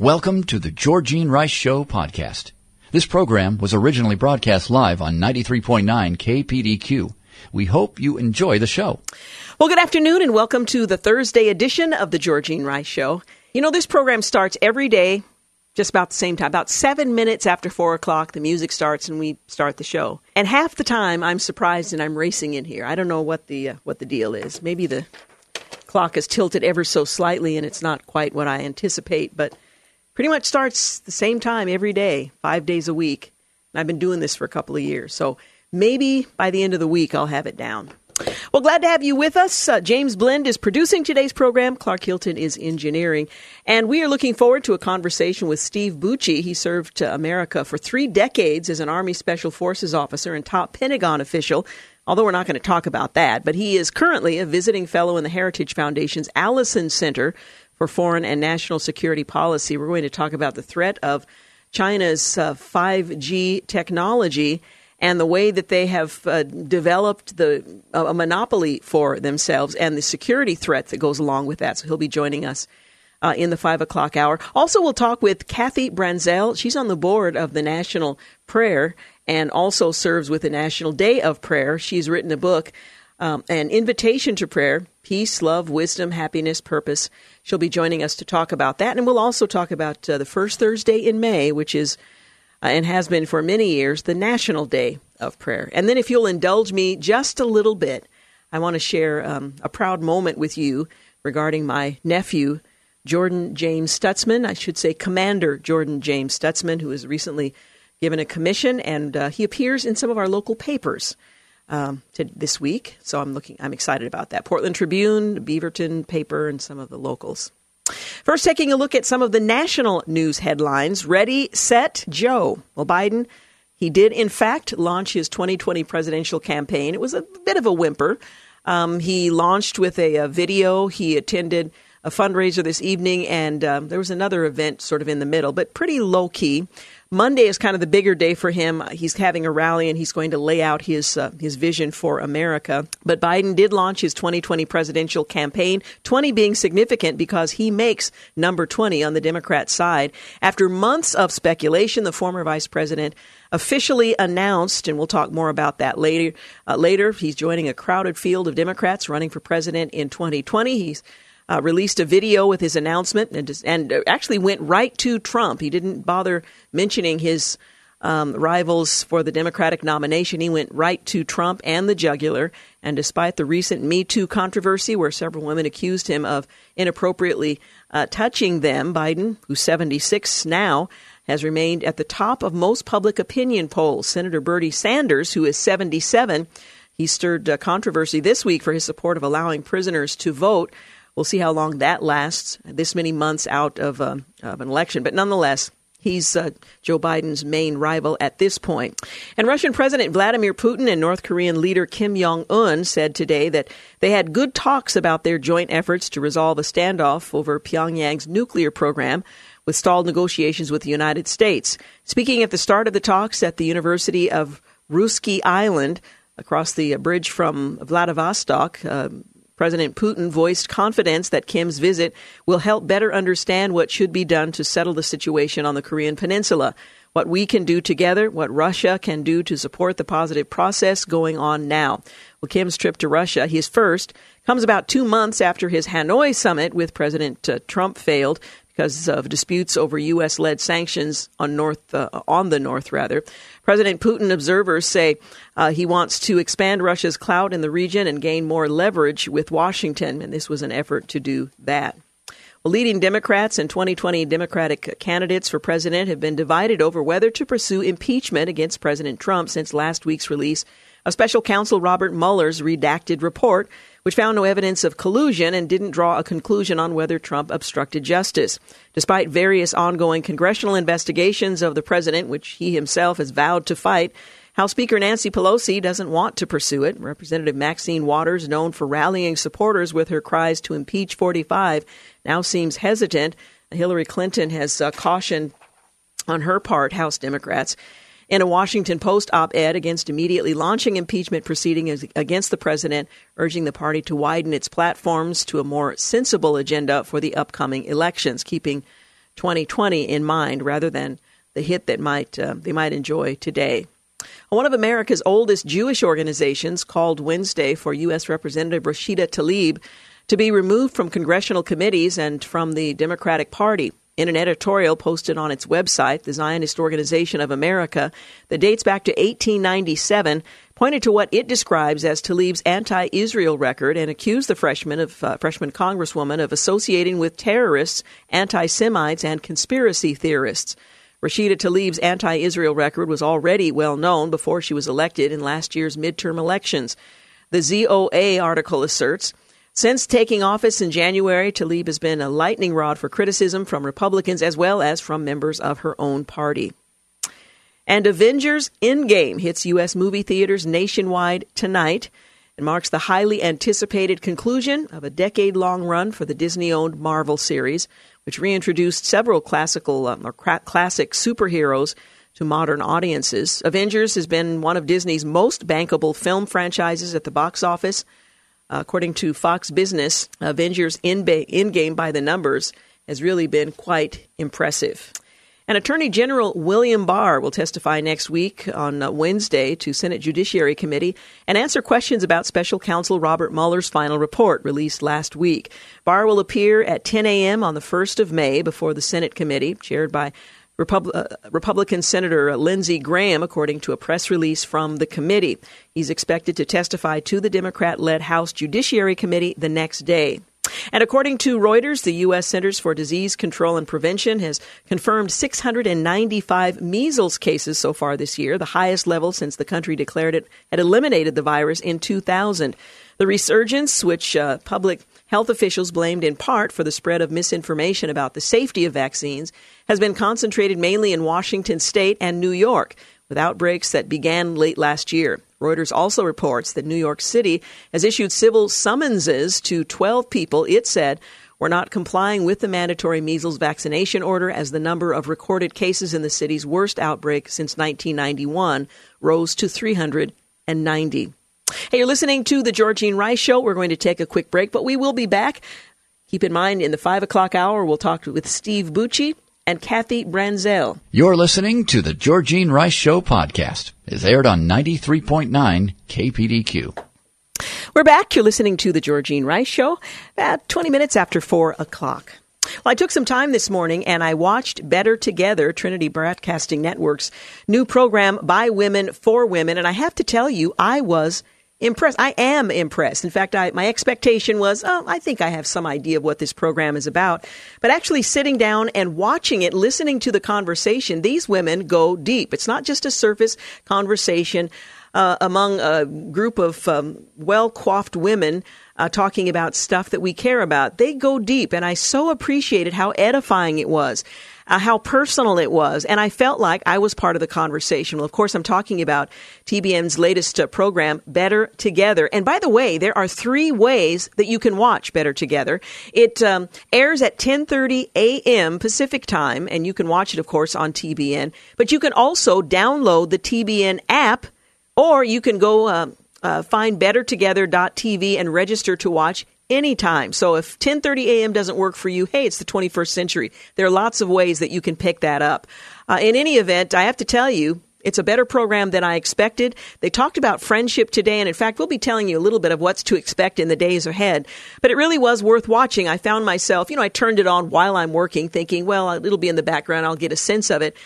Welcome to the Georgene Rice Show podcast. This program was originally broadcast live on 93.9 KPDQ. We hope you enjoy the show. Well, good afternoon and welcome to the Thursday edition of the Georgene Rice Show. You know, this program starts every day just about the same time. About seven minutes after four o'clock, the music starts and we start the show. And half the time, I'm surprised and I'm racing in here. I don't know what the uh, what the deal is. Maybe the clock is tilted ever so slightly and it's not quite what I anticipate, but pretty much starts the same time every day, five days a week. And I've been doing this for a couple of years. So maybe by the end of the week, I'll have it down. Well, glad to have you with us. Uh, James Blend is producing today's program. Clark Hilton is engineering. And we are looking forward to a conversation with Steve Bucci. He served uh, America for three decades as an Army Special Forces officer and top Pentagon official. Although we're not going to talk about that, but he is currently a visiting fellow in the Heritage Foundation's Allison Center for Foreign and National Security Policy. We're going to talk about the threat of China's uh, 5G technology and the way that they have uh, developed the uh, a monopoly for themselves and the security threat that goes along with that. So he'll be joining us. Uh, in the five o'clock hour. Also, we'll talk with Kathy Branzell. She's on the board of the National Prayer and also serves with the National Day of Prayer. She's written a book, um, An Invitation to Prayer Peace, Love, Wisdom, Happiness, Purpose. She'll be joining us to talk about that. And we'll also talk about uh, the first Thursday in May, which is uh, and has been for many years the National Day of Prayer. And then, if you'll indulge me just a little bit, I want to share um, a proud moment with you regarding my nephew, Jordan James Stutzman. I should say Commander Jordan James Stutzman, who was recently given a commission, and uh, he appears in some of our local papers. Um, to, this week, so I'm looking. I'm excited about that. Portland Tribune, Beaverton paper, and some of the locals. First, taking a look at some of the national news headlines. Ready, set, Joe. Well, Biden, he did in fact launch his 2020 presidential campaign. It was a bit of a whimper. Um, he launched with a, a, video. He attended a fundraiser this evening, and um, there was another event sort of in the middle, but pretty low key. Monday is kind of the bigger day for him. He's having a rally and he's going to lay out his uh, his vision for America. But Biden did launch his 2020 presidential campaign, 20 being significant because he makes number 20 on the Democrat side. After months of speculation, the former vice president officially announced, and we'll talk more about that later. Uh, later, he's joining a crowded field of Democrats running for president in 2020. He's uh, released a video with his announcement and, and actually went right to Trump. He didn't bother mentioning his um, rivals for the Democratic nomination. He went right to Trump and the jugular. And despite the recent Me Too controversy, where several women accused him of inappropriately uh, touching them, Biden, who's 76 now, has remained at the top of most public opinion polls. Senator Bernie Sanders, who is 77, he stirred uh, controversy this week for his support of allowing prisoners to vote. We'll see how long that lasts, this many months out of, uh, of an election. But nonetheless, He's uh, Joe Biden's main rival at this point. And Russian President Vladimir Putin and North Korean leader Kim Jong un said today that they had good talks about their joint efforts to resolve a standoff over Pyongyang's nuclear program with stalled negotiations with the United States. Speaking at the start of the talks at the University of Russky Island, across the bridge from Vladivostok, uh, President Putin voiced confidence that Kim's visit will help better understand what should be done to settle the situation on the Korean Peninsula, what we can do together, what Russia can do to support the positive process going on now. Well, Kim's trip to Russia, his first, comes about two months after his Hanoi summit with President uh, Trump failed because of disputes over U.S. led sanctions on North uh, on the North rather. President Putin observers say uh, he wants to expand Russia's clout in the region and gain more leverage with Washington, and this was an effort to do that. Well, leading Democrats and 2020 Democratic candidates for president have been divided over whether to pursue impeachment against President Trump since last week's release of special counsel Robert Mueller's redacted report, which found no evidence of collusion and didn't draw a conclusion on whether Trump obstructed justice. Despite various ongoing congressional investigations of the president, which he himself has vowed to fight, House Speaker Nancy Pelosi doesn't want to pursue it. Representative Maxine Waters, known for rallying supporters with her cries to impeach 45, now seems hesitant. Hillary Clinton has uh, cautioned on her part House Democrats in a Washington Post op ed against immediately launching impeachment proceedings against the president, urging the party to widen its platforms to a more sensible agenda for the upcoming elections, keeping 2020 in mind rather than the hit that might uh, they might enjoy today. One of America's oldest Jewish organizations called Wednesday for U.S. Representative Rashida Tlaib to be removed from congressional committees and from the Democratic Party. In an editorial posted on its website, the Zionist Organization of America, that dates back to 1897, pointed to what it describes as Tlaib's anti-Israel record and accused the freshman of uh, freshman congresswoman of associating with terrorists, anti-Semites, and conspiracy theorists. Rashida Tlaib's anti Israel record was already well known before she was elected in last year's midterm elections. The ZOA article asserts since taking office in January, Tlaib has been a lightning rod for criticism from Republicans as well as from members of her own party. And Avengers Endgame hits U.S. movie theaters nationwide tonight and marks the highly anticipated conclusion of a decade long run for the Disney owned Marvel series which reintroduced several classical um, or classic superheroes to modern audiences. Avengers has been one of Disney's most bankable film franchises at the box office. According to Fox Business, Avengers Endgame by the numbers has really been quite impressive. And Attorney General William Barr will testify next week on uh, Wednesday to Senate Judiciary Committee and answer questions about Special Counsel Robert Mueller's final report released last week. Barr will appear at 10 a.m. on the 1st of May before the Senate committee, chaired by Repub- uh, Republican Senator Lindsey Graham, according to a press release from the committee. He's expected to testify to the Democrat led House Judiciary Committee the next day. And according to Reuters, the U.S. Centers for Disease Control and Prevention has confirmed 695 measles cases so far this year, the highest level since the country declared it had eliminated the virus in 2000. The resurgence, which uh, public health officials blamed in part for the spread of misinformation about the safety of vaccines, has been concentrated mainly in Washington state and New York, with outbreaks that began late last year. Reuters also reports that New York City has issued civil summonses to 12 people it said were not complying with the mandatory measles vaccination order as the number of recorded cases in the city's worst outbreak since 1991 rose to 390. Hey, you're listening to the Georgene Rice Show. We're going to take a quick break, but we will be back. Keep in mind, in the 5 o'clock hour, we'll talk with Steve Bucci and Kathy Branzell. You're listening to the Georgene Rice Show podcast. It's aired on 93.9 KPDQ. We're back. You're listening to the Georgene Rice Show about 20 minutes after 4 o'clock. Well, I took some time this morning and I watched Better Together, Trinity Broadcasting Network's new program by women for women. And I have to tell you, I was impressed. I am impressed. In fact, I, my expectation was, oh, I think I have some idea of what this program is about. But actually sitting down and watching it, listening to the conversation, these women go deep. It's not just a surface conversation uh, among a group of um, well coiffed women uh, talking about stuff that we care about. They go deep, and I so appreciated how edifying it was uh, how personal it was. And I felt like I was part of the conversation. Well, of course, I'm talking about TBN's latest uh, program, Better Together. And by the way, there are three ways that you can watch Better Together. It um, airs at 10:30 a.m. Pacific time, and you can watch it, of course, on TBN. But you can also download the TBN app, or you can go. Uh, uh, find bettertogether.tv and register to watch anytime. So if 10:30 a.m. doesn't work for you, hey, it's the 21st century. There are lots of ways that you can pick that up. Uh, in any event, I have to tell you, it's a better program than I expected. They talked about friendship today, and in fact, we'll be telling you a little bit of what's to expect in the days ahead. But it really was worth watching. I found myself, you know, I turned it on while I'm working, thinking, well, it'll be in the background, I'll get a sense of it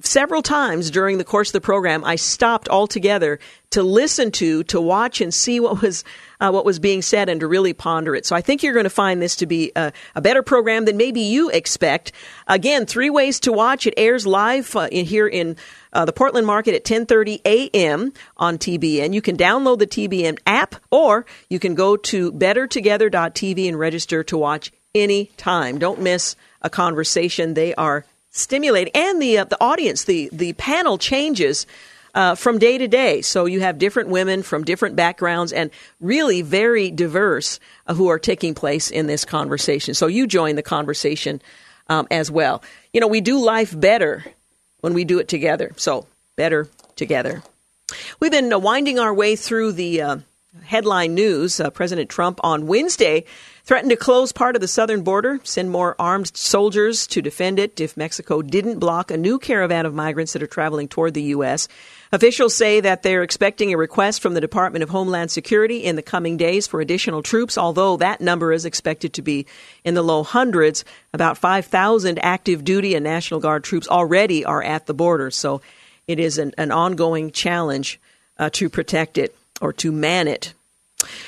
several times during the course of the program, I stopped altogether to listen to, to watch and see what was uh, what was being said, and to really ponder it. So I think you're going to find this to be a, a better program than maybe you expect. Again, three ways to watch. It airs live uh, in here in. Uh, the Portland market at 10:30 a.m. on TBN. You can download the TBN app, or you can go to bettertogether.tv and register to watch anytime. Don't miss a conversation. They are stimulating, and the uh, the audience, the the panel changes. Uh, from day to day. So you have different women from different backgrounds and really very diverse uh, who are taking place in this conversation. So you join the conversation um, as well. You know, we do life better when we do it together. So better together. We've been uh, winding our way through the uh, headline news. Uh, President Trump on Wednesday threatened to close part of the southern border, send more armed soldiers to defend it if Mexico didn't block a new caravan of migrants that are traveling toward the U.S. Officials say that they're expecting a request from the Department of Homeland Security in the coming days for additional troops, although that number is expected to be in the low hundreds. About 5,000 active duty and National Guard troops already are at the border, so it is an, an ongoing challenge uh, to protect it or to man it.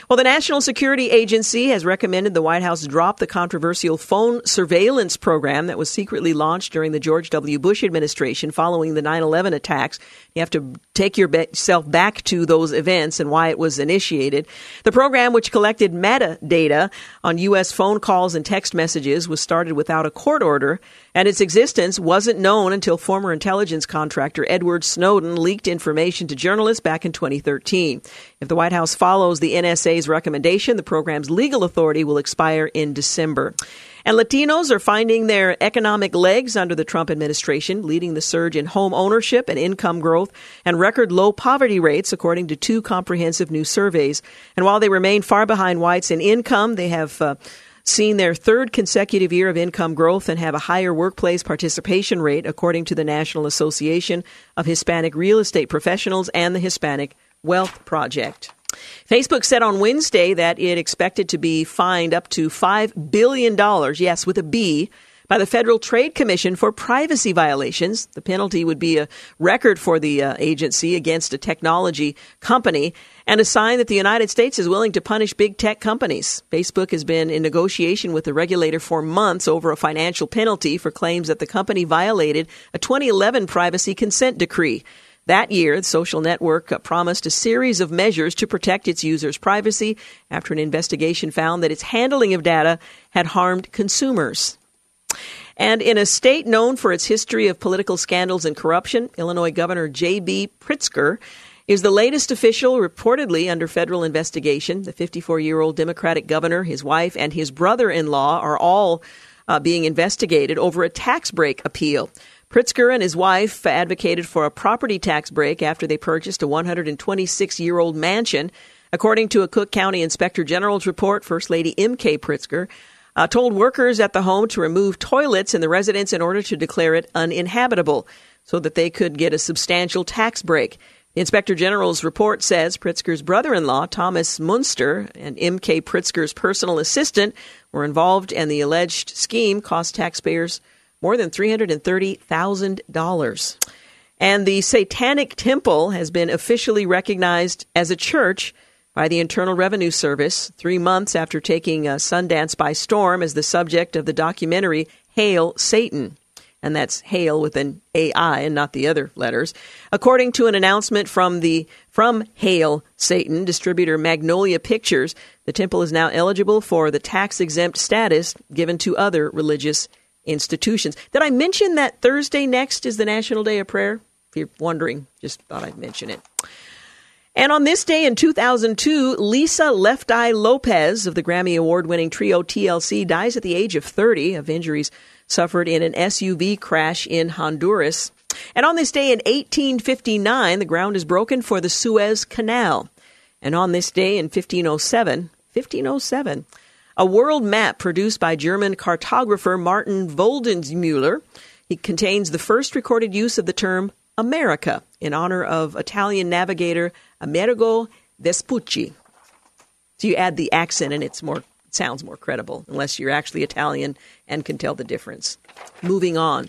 Well, the National Security Agency has recommended the White House drop the controversial phone surveillance program that was secretly launched during the George W. Bush administration following the 9 11 attacks. You have to take yourself back to those events and why it was initiated. The program, which collected metadata on U.S. phone calls and text messages, was started without a court order, and its existence wasn't known until former intelligence contractor Edward Snowden leaked information to journalists back in 2013. If the White House follows the NSA's recommendation, the program's legal authority will expire in December. And Latinos are finding their economic legs under the Trump administration, leading the surge in home ownership and income growth and record low poverty rates, according to two comprehensive new surveys. And while they remain far behind whites in income, they have uh, seen their third consecutive year of income growth and have a higher workplace participation rate, according to the National Association of Hispanic Real Estate Professionals and the Hispanic Wealth Project. Facebook said on Wednesday that it expected to be fined up to $5 billion, yes, with a B, by the Federal Trade Commission for privacy violations. The penalty would be a record for the uh, agency against a technology company and a sign that the United States is willing to punish big tech companies. Facebook has been in negotiation with the regulator for months over a financial penalty for claims that the company violated a 2011 privacy consent decree. That year, the social network uh, promised a series of measures to protect its users' privacy after an investigation found that its handling of data had harmed consumers. And in a state known for its history of political scandals and corruption, Illinois Governor J.B. Pritzker is the latest official reportedly under federal investigation. The 54 year old Democratic governor, his wife, and his brother in law are all uh, being investigated over a tax break appeal. Pritzker and his wife advocated for a property tax break after they purchased a 126 year old mansion. According to a Cook County Inspector General's report, First Lady M.K. Pritzker uh, told workers at the home to remove toilets in the residence in order to declare it uninhabitable so that they could get a substantial tax break. Inspector General's report says Pritzker's brother in law, Thomas Muenster, and M.K. Pritzker's personal assistant were involved, and the alleged scheme cost taxpayers more than $330,000. And the Satanic Temple has been officially recognized as a church by the Internal Revenue Service three months after taking Sundance by storm as the subject of the documentary Hail Satan. And that's Hail with an AI and not the other letters. According to an announcement from the from Hail Satan distributor Magnolia Pictures, the temple is now eligible for the tax exempt status given to other religious institutions. Did I mention that Thursday next is the National Day of Prayer? If you're wondering, just thought I'd mention it. And on this day in 2002, Lisa Left Eye Lopez of the Grammy Award winning trio TLC dies at the age of 30 of injuries suffered in an SUV crash in Honduras. And on this day in 1859, the ground is broken for the Suez Canal. And on this day in 1507, 1507, a world map produced by German cartographer Martin Waldseemüller. It contains the first recorded use of the term America in honor of Italian navigator Amerigo Vespucci. So you add the accent and it's more sounds more credible unless you're actually Italian and can tell the difference. Moving on.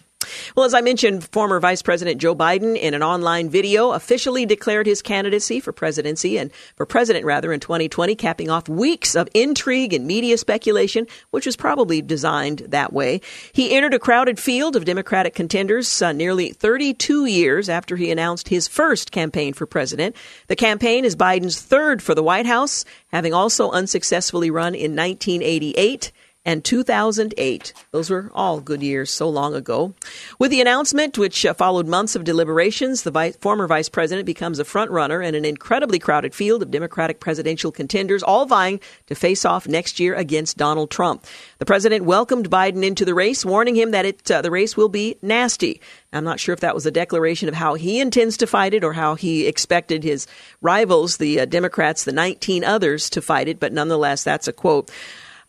Well, as I mentioned, former Vice President Joe Biden in an online video officially declared his candidacy for presidency and for president rather in 2020, capping off weeks of intrigue and media speculation, which was probably designed that way. He entered a crowded field of Democratic contenders uh, nearly 32 years after he announced his first campaign for president. The campaign is Biden's third for the White House, having also unsuccessfully run in 1988 and 2008. Those were all good years so long ago. With the announcement, which uh, followed months of deliberations, the vice, former vice president becomes a frontrunner in an incredibly crowded field of Democratic presidential contenders, all vying to face off next year against Donald Trump. The president welcomed Biden into the race, warning him that it, uh, the race will be nasty. I'm not sure if that was a declaration of how he intends to fight it or how he expected his rivals, the uh, Democrats, the 19 others, to fight it, but nonetheless, that's a quote.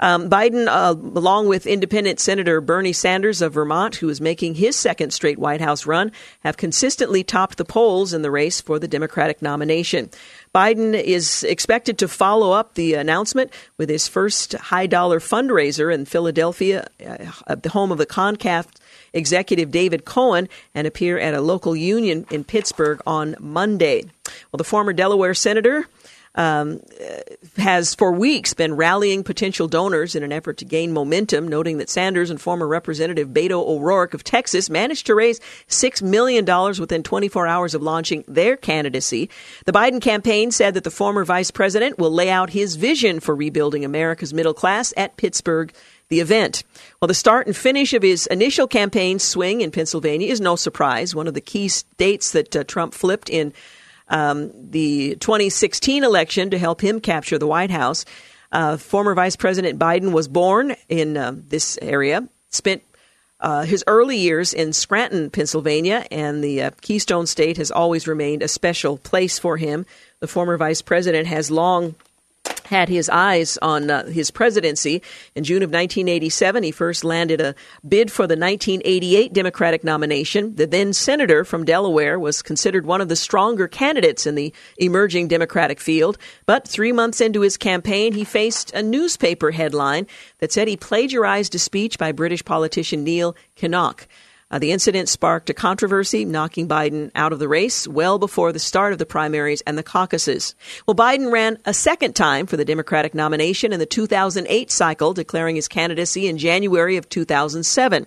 Um, Biden, uh, along with independent Senator Bernie Sanders of Vermont, who is making his second straight White House run, have consistently topped the polls in the race for the Democratic nomination. Biden is expected to follow up the announcement with his first high dollar fundraiser in Philadelphia, uh, the home of the Comcast executive David Cohen, and appear at a local union in Pittsburgh on Monday. Well, the former Delaware senator um, has for weeks been rallying potential donors in an effort to gain momentum, noting that Sanders and former Representative Beto O'Rourke of Texas managed to raise $6 million within 24 hours of launching their candidacy. The Biden campaign said that the former vice president will lay out his vision for rebuilding America's middle class at Pittsburgh the event. Well, the start and finish of his initial campaign swing in Pennsylvania is no surprise. One of the key states that uh, Trump flipped in um, the 2016 election to help him capture the White House. Uh, former Vice President Biden was born in uh, this area, spent uh, his early years in Scranton, Pennsylvania, and the uh, Keystone State has always remained a special place for him. The former vice president has long had his eyes on uh, his presidency. In June of 1987, he first landed a bid for the 1988 Democratic nomination. The then senator from Delaware was considered one of the stronger candidates in the emerging Democratic field. But three months into his campaign, he faced a newspaper headline that said he plagiarized a speech by British politician Neil Kinnock. Uh, the incident sparked a controversy, knocking Biden out of the race well before the start of the primaries and the caucuses. Well, Biden ran a second time for the Democratic nomination in the 2008 cycle, declaring his candidacy in January of 2007.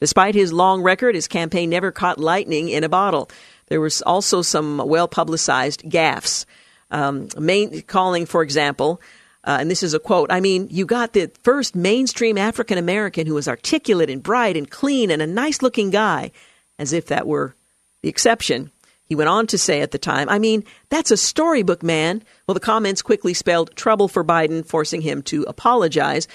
Despite his long record, his campaign never caught lightning in a bottle. There was also some well publicized gaffes. Um, main, calling, for example, uh, and this is a quote I mean, you got the first mainstream African American who was articulate and bright and clean and a nice looking guy, as if that were the exception. He went on to say at the time, I mean, that's a storybook, man. Well, the comments quickly spelled trouble for Biden, forcing him to apologize.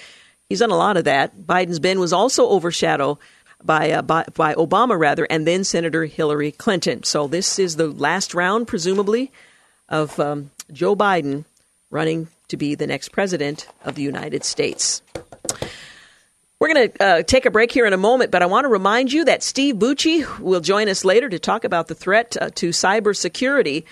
He's done a lot of that. Biden's bin was also overshadowed by, uh, by, by Obama, rather, and then Senator Hillary Clinton. So this is the last round, presumably, of um, Joe Biden running to be the next president of the United States. We're going to uh, take a break here in a moment, but I want to remind you that Steve Bucci will join us later to talk about the threat uh, to cybersecurity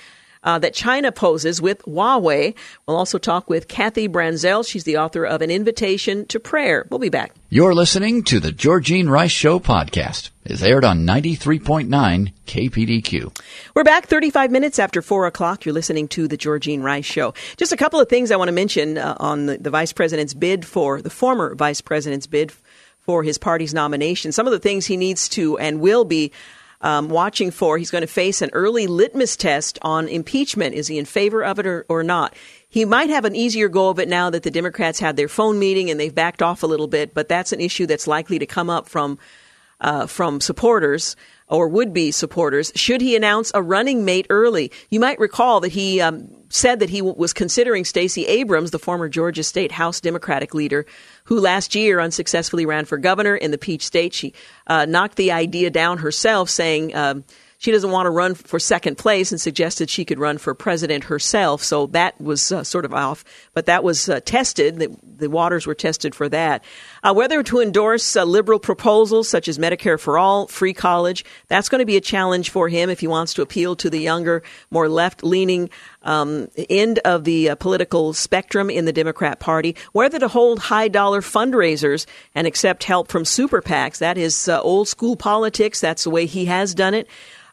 uh, that China poses with Huawei. We'll also talk with Kathy Branzell. She's the author of An Invitation to Prayer. We'll be back. You're listening to the Georgene Rice Show podcast. It's aired on 93.9 KPDQ. We're back 35 minutes after 4 o'clock. You're listening to the Georgene Rice Show. Just a couple of things I want to mention uh, on the, the vice president's bid for, the former vice president's bid for his party's nomination. Some of the things he needs to and will be um, watching for. He's going to face an early litmus test on impeachment. Is he in favor of it or, or not? He might have an easier go of it now that the Democrats had their phone meeting and they've backed off a little bit, but that's an issue that's likely to come up from uh, from supporters or would be supporters should he announce a running mate early. You might recall that he um, said that he was considering Stacey Abrams, the former Georgia State House Democratic leader, who last year unsuccessfully ran for governor in the Peach State. She uh, knocked the idea down herself, saying. Um, she doesn't want to run for second place and suggested she could run for president herself. So that was uh, sort of off, but that was uh, tested. The, the, waters were tested for that. Uh, whether to endorse uh, liberal proposals such as Medicare for all, free college, that's going to be a challenge for him if he wants to appeal to the younger, more left leaning um, end of the uh, political spectrum in the Democrat Party, whether to hold high dollar fundraisers and accept help from super PACs. That is uh, old school politics. That's the way he has done it.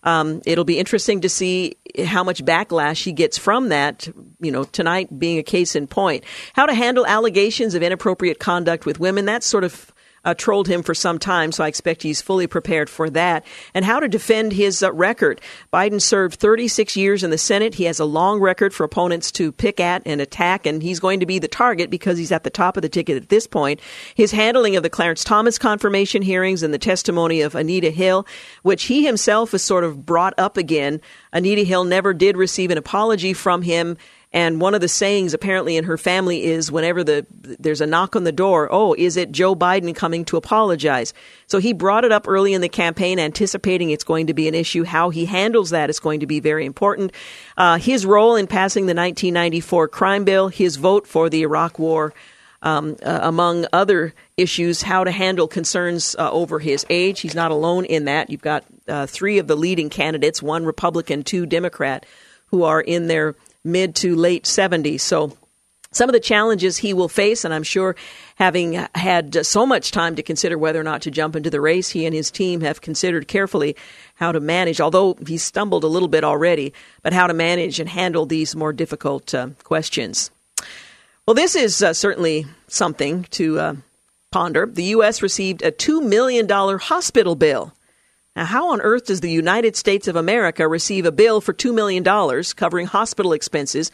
Um, it'll be interesting to see how much backlash he gets from that. You know, tonight being a case in point. How to handle allegations of inappropriate conduct with women. That's sort of uh, trolled him for some time, so I expect he's fully prepared for that. And how to defend his uh, record. Biden served 36 years in the Senate. He has a long record for opponents to pick at and attack, and he's going to be the target because he's at the top of the ticket at this point. His handling of the Clarence Thomas confirmation hearings and the testimony of Anita Hill, which he himself has sort of brought up again. Anita Hill never did receive an apology from him and one of the sayings apparently in her family is whenever the there's a knock on the door, oh, is it Joe Biden coming to apologize? So he brought it up early in the campaign, anticipating it's going to be an issue. How he handles that is going to be very important. Uh, his role in passing the 1994 crime bill, his vote for the Iraq War. Um, uh, among other issues, how to handle concerns uh, over his age. He's not alone in that. You've got uh, three of the leading candidates, one Republican, two Democrat, who are in their mid to late 70s. So some of the challenges he will face, and I'm sure having had so much time to consider whether or not to jump into the race, he and his team have considered carefully how to manage, although he's stumbled a little bit already, but how to manage and handle these more difficult uh, questions. Well, this is uh, certainly something to uh, ponder. The U.S. received a $2 million hospital bill now, how on earth does the United States of America receive a bill for $2 million covering hospital expenses?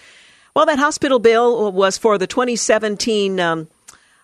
Well, that hospital bill was for the 2017 um,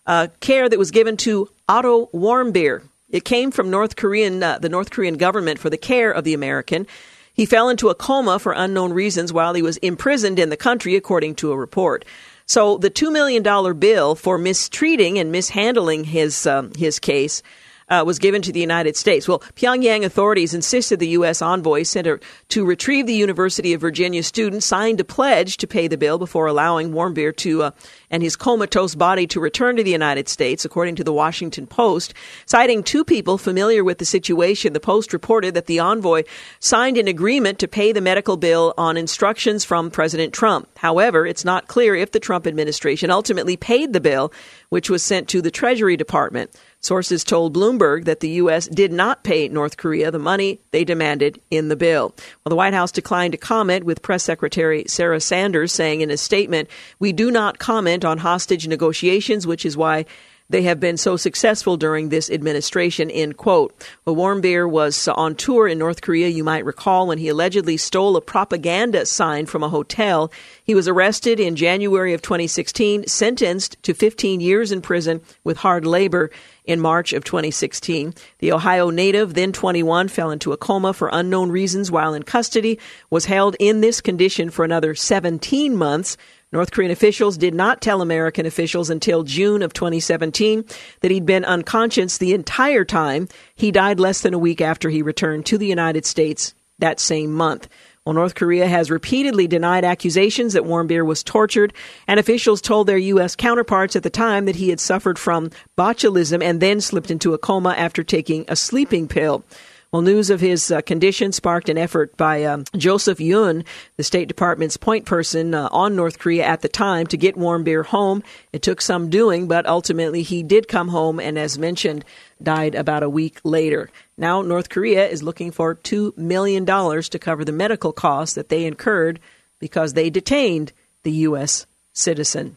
uh, care that was given to Otto Warmbier. It came from North Korean, uh, the North Korean government for the care of the American. He fell into a coma for unknown reasons while he was imprisoned in the country, according to a report. So the $2 million bill for mistreating and mishandling his, um, his case uh, was given to the United States. Well, Pyongyang authorities insisted the U.S. envoy sent her to retrieve the University of Virginia student signed a pledge to pay the bill before allowing Warmbier to uh, and his comatose body to return to the United States, according to the Washington Post. Citing two people familiar with the situation, the Post reported that the envoy signed an agreement to pay the medical bill on instructions from President Trump. However, it's not clear if the Trump administration ultimately paid the bill, which was sent to the Treasury Department. Sources told Bloomberg that the U.S. did not pay North Korea the money they demanded in the bill. Well, the White House declined to comment, with Press Secretary Sarah Sanders saying in a statement, We do not comment on hostage negotiations, which is why they have been so successful during this administration, end quote. Well, Warmbier was on tour in North Korea, you might recall, when he allegedly stole a propaganda sign from a hotel. He was arrested in January of 2016, sentenced to 15 years in prison with hard labor in March of 2016. The Ohio native, then 21, fell into a coma for unknown reasons while in custody, was held in this condition for another 17 months North Korean officials did not tell American officials until June of 2017 that he'd been unconscious the entire time. He died less than a week after he returned to the United States that same month. Well, North Korea has repeatedly denied accusations that Warmbier was tortured, and officials told their U.S. counterparts at the time that he had suffered from botulism and then slipped into a coma after taking a sleeping pill. Well, news of his uh, condition sparked an effort by um, Joseph Yun, the State Department's point person uh, on North Korea at the time, to get Warmbier home. It took some doing, but ultimately he did come home and, as mentioned, died about a week later. Now, North Korea is looking for $2 million to cover the medical costs that they incurred because they detained the U.S. citizen.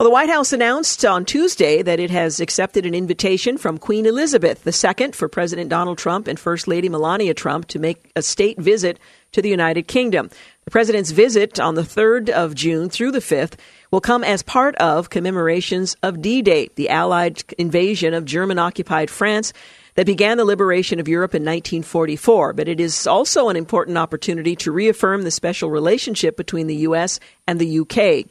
Well, the White House announced on Tuesday that it has accepted an invitation from Queen Elizabeth II for President Donald Trump and First Lady Melania Trump to make a state visit to the United Kingdom. The president's visit on the 3rd of June through the 5th will come as part of commemorations of D Day, the Allied invasion of German occupied France that began the liberation of Europe in 1944. But it is also an important opportunity to reaffirm the special relationship between the U.S. and the UK.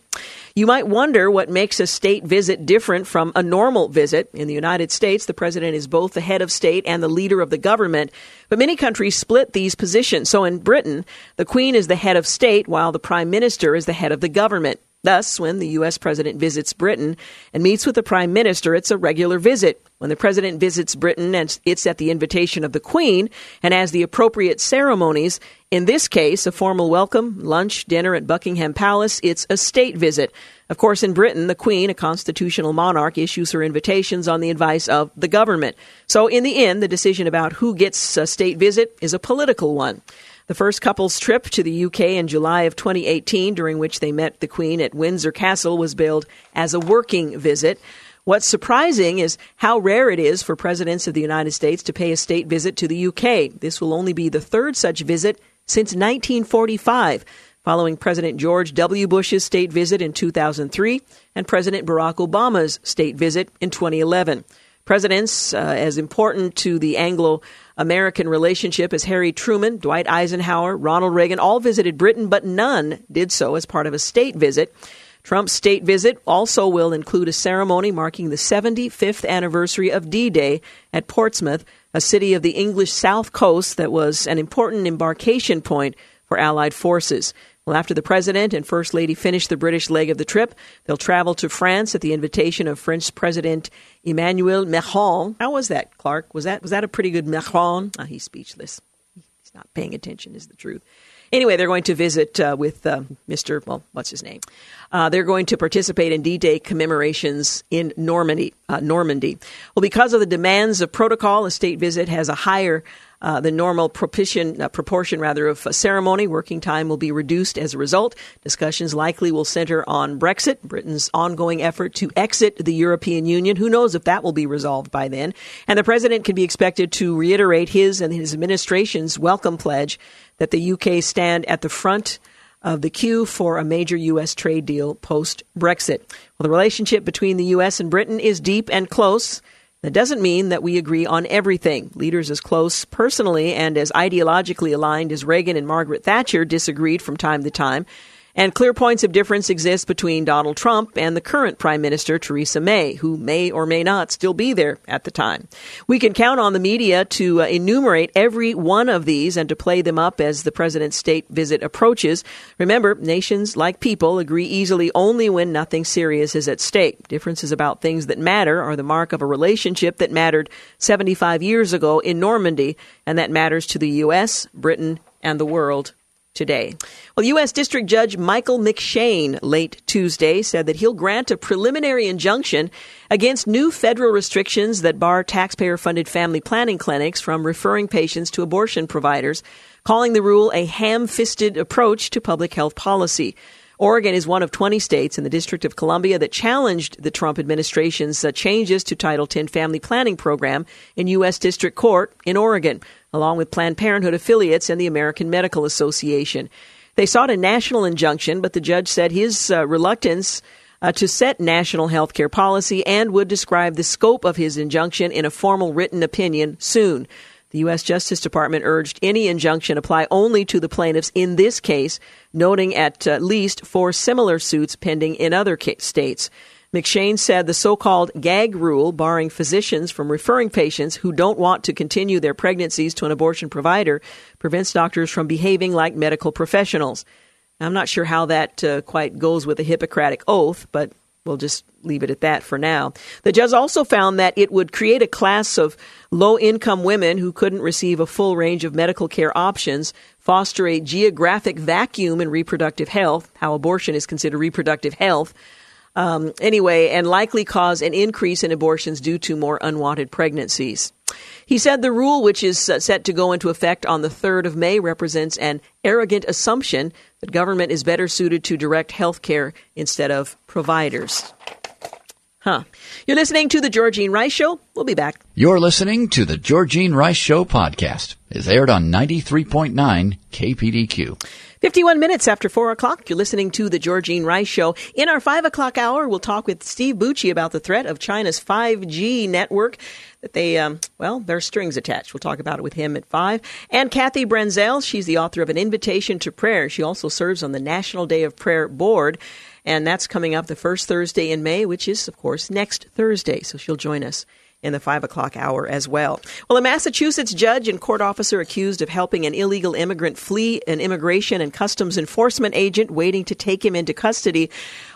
You might wonder what makes a state visit different from a normal visit. In the United States, the president is both the head of state and the leader of the government, but many countries split these positions. So in Britain, the queen is the head of state while the prime minister is the head of the government. Thus, when the U.S. president visits Britain and meets with the prime minister, it's a regular visit. When the president visits Britain and it's at the invitation of the Queen and has the appropriate ceremonies, in this case, a formal welcome, lunch, dinner at Buckingham Palace, it's a state visit. Of course, in Britain, the Queen, a constitutional monarch, issues her invitations on the advice of the government. So, in the end, the decision about who gets a state visit is a political one. The first couple's trip to the UK in July of 2018, during which they met the Queen at Windsor Castle, was billed as a working visit. What's surprising is how rare it is for presidents of the United States to pay a state visit to the UK. This will only be the third such visit since 1945, following President George W. Bush's state visit in 2003 and President Barack Obama's state visit in 2011. Presidents uh, as important to the Anglo American relationship as Harry Truman, Dwight Eisenhower, Ronald Reagan all visited Britain, but none did so as part of a state visit. Trump's state visit also will include a ceremony marking the 75th anniversary of D Day at Portsmouth, a city of the English South Coast that was an important embarkation point for Allied forces. Well, after the President and First Lady finish the British leg of the trip, they'll travel to France at the invitation of French President Emmanuel Macron. How was that, Clark? Was that was that a pretty good Macron? Oh, he's speechless. He's not paying attention, is the truth. Anyway, they're going to visit uh, with uh, Mr. Well, what's his name? Uh, they're going to participate in D-Day commemorations in Normandy. Uh, Normandy. Well, because of the demands of protocol, a state visit has a higher uh, the normal proportion, uh, proportion rather of ceremony. Working time will be reduced as a result. Discussions likely will center on Brexit, Britain's ongoing effort to exit the European Union. Who knows if that will be resolved by then? And the president can be expected to reiterate his and his administration's welcome pledge that the UK stand at the front of the queue for a major U.S. trade deal post Brexit. Well, the relationship between the U.S. and Britain is deep and close. That doesn't mean that we agree on everything. Leaders as close personally and as ideologically aligned as Reagan and Margaret Thatcher disagreed from time to time. And clear points of difference exist between Donald Trump and the current Prime Minister, Theresa May, who may or may not still be there at the time. We can count on the media to uh, enumerate every one of these and to play them up as the President's state visit approaches. Remember, nations, like people, agree easily only when nothing serious is at stake. Differences about things that matter are the mark of a relationship that mattered 75 years ago in Normandy, and that matters to the U.S., Britain, and the world today. Well, U.S. District Judge Michael McShane late Tuesday said that he'll grant a preliminary injunction against new federal restrictions that bar taxpayer funded family planning clinics from referring patients to abortion providers, calling the rule a ham fisted approach to public health policy. Oregon is one of 20 states in the District of Columbia that challenged the Trump administration's uh, changes to Title X family planning program in U.S. District Court in Oregon along with Planned Parenthood affiliates and the American Medical Association. They sought a national injunction, but the judge said his uh, reluctance uh, to set national health care policy and would describe the scope of his injunction in a formal written opinion soon. The U.S. Justice Department urged any injunction apply only to the plaintiffs in this case, noting at uh, least four similar suits pending in other states. McShane said the so called gag rule, barring physicians from referring patients who don't want to continue their pregnancies to an abortion provider, prevents doctors from behaving like medical professionals. I'm not sure how that uh, quite goes with the Hippocratic Oath, but we'll just leave it at that for now. The judge also found that it would create a class of low income women who couldn't receive a full range of medical care options, foster a geographic vacuum in reproductive health, how abortion is considered reproductive health, um, anyway, and likely cause an increase in abortions due to more unwanted pregnancies. He said the rule, which is uh, set to go into effect on the 3rd of May, represents an arrogant assumption that government is better suited to direct health care instead of providers. Huh. You're listening to The Georgene Rice Show. We'll be back. You're listening to The Georgene Rice Show podcast. It's aired on 93.9 KPDQ. 51 minutes after 4 o'clock, you're listening to The Georgene Rice Show. In our 5 o'clock hour, we'll talk with Steve Bucci about the threat of China's 5G network that they, um, well, there are strings attached. We'll talk about it with him at 5. And Kathy Branzell, she's the author of An Invitation to Prayer. She also serves on the National Day of Prayer Board. And that's coming up the first Thursday in May, which is, of course, next Thursday. So she'll join us in the five o'clock hour as well. Well, a Massachusetts judge and court officer accused of helping an illegal immigrant flee an immigration and customs enforcement agent waiting to take him into custody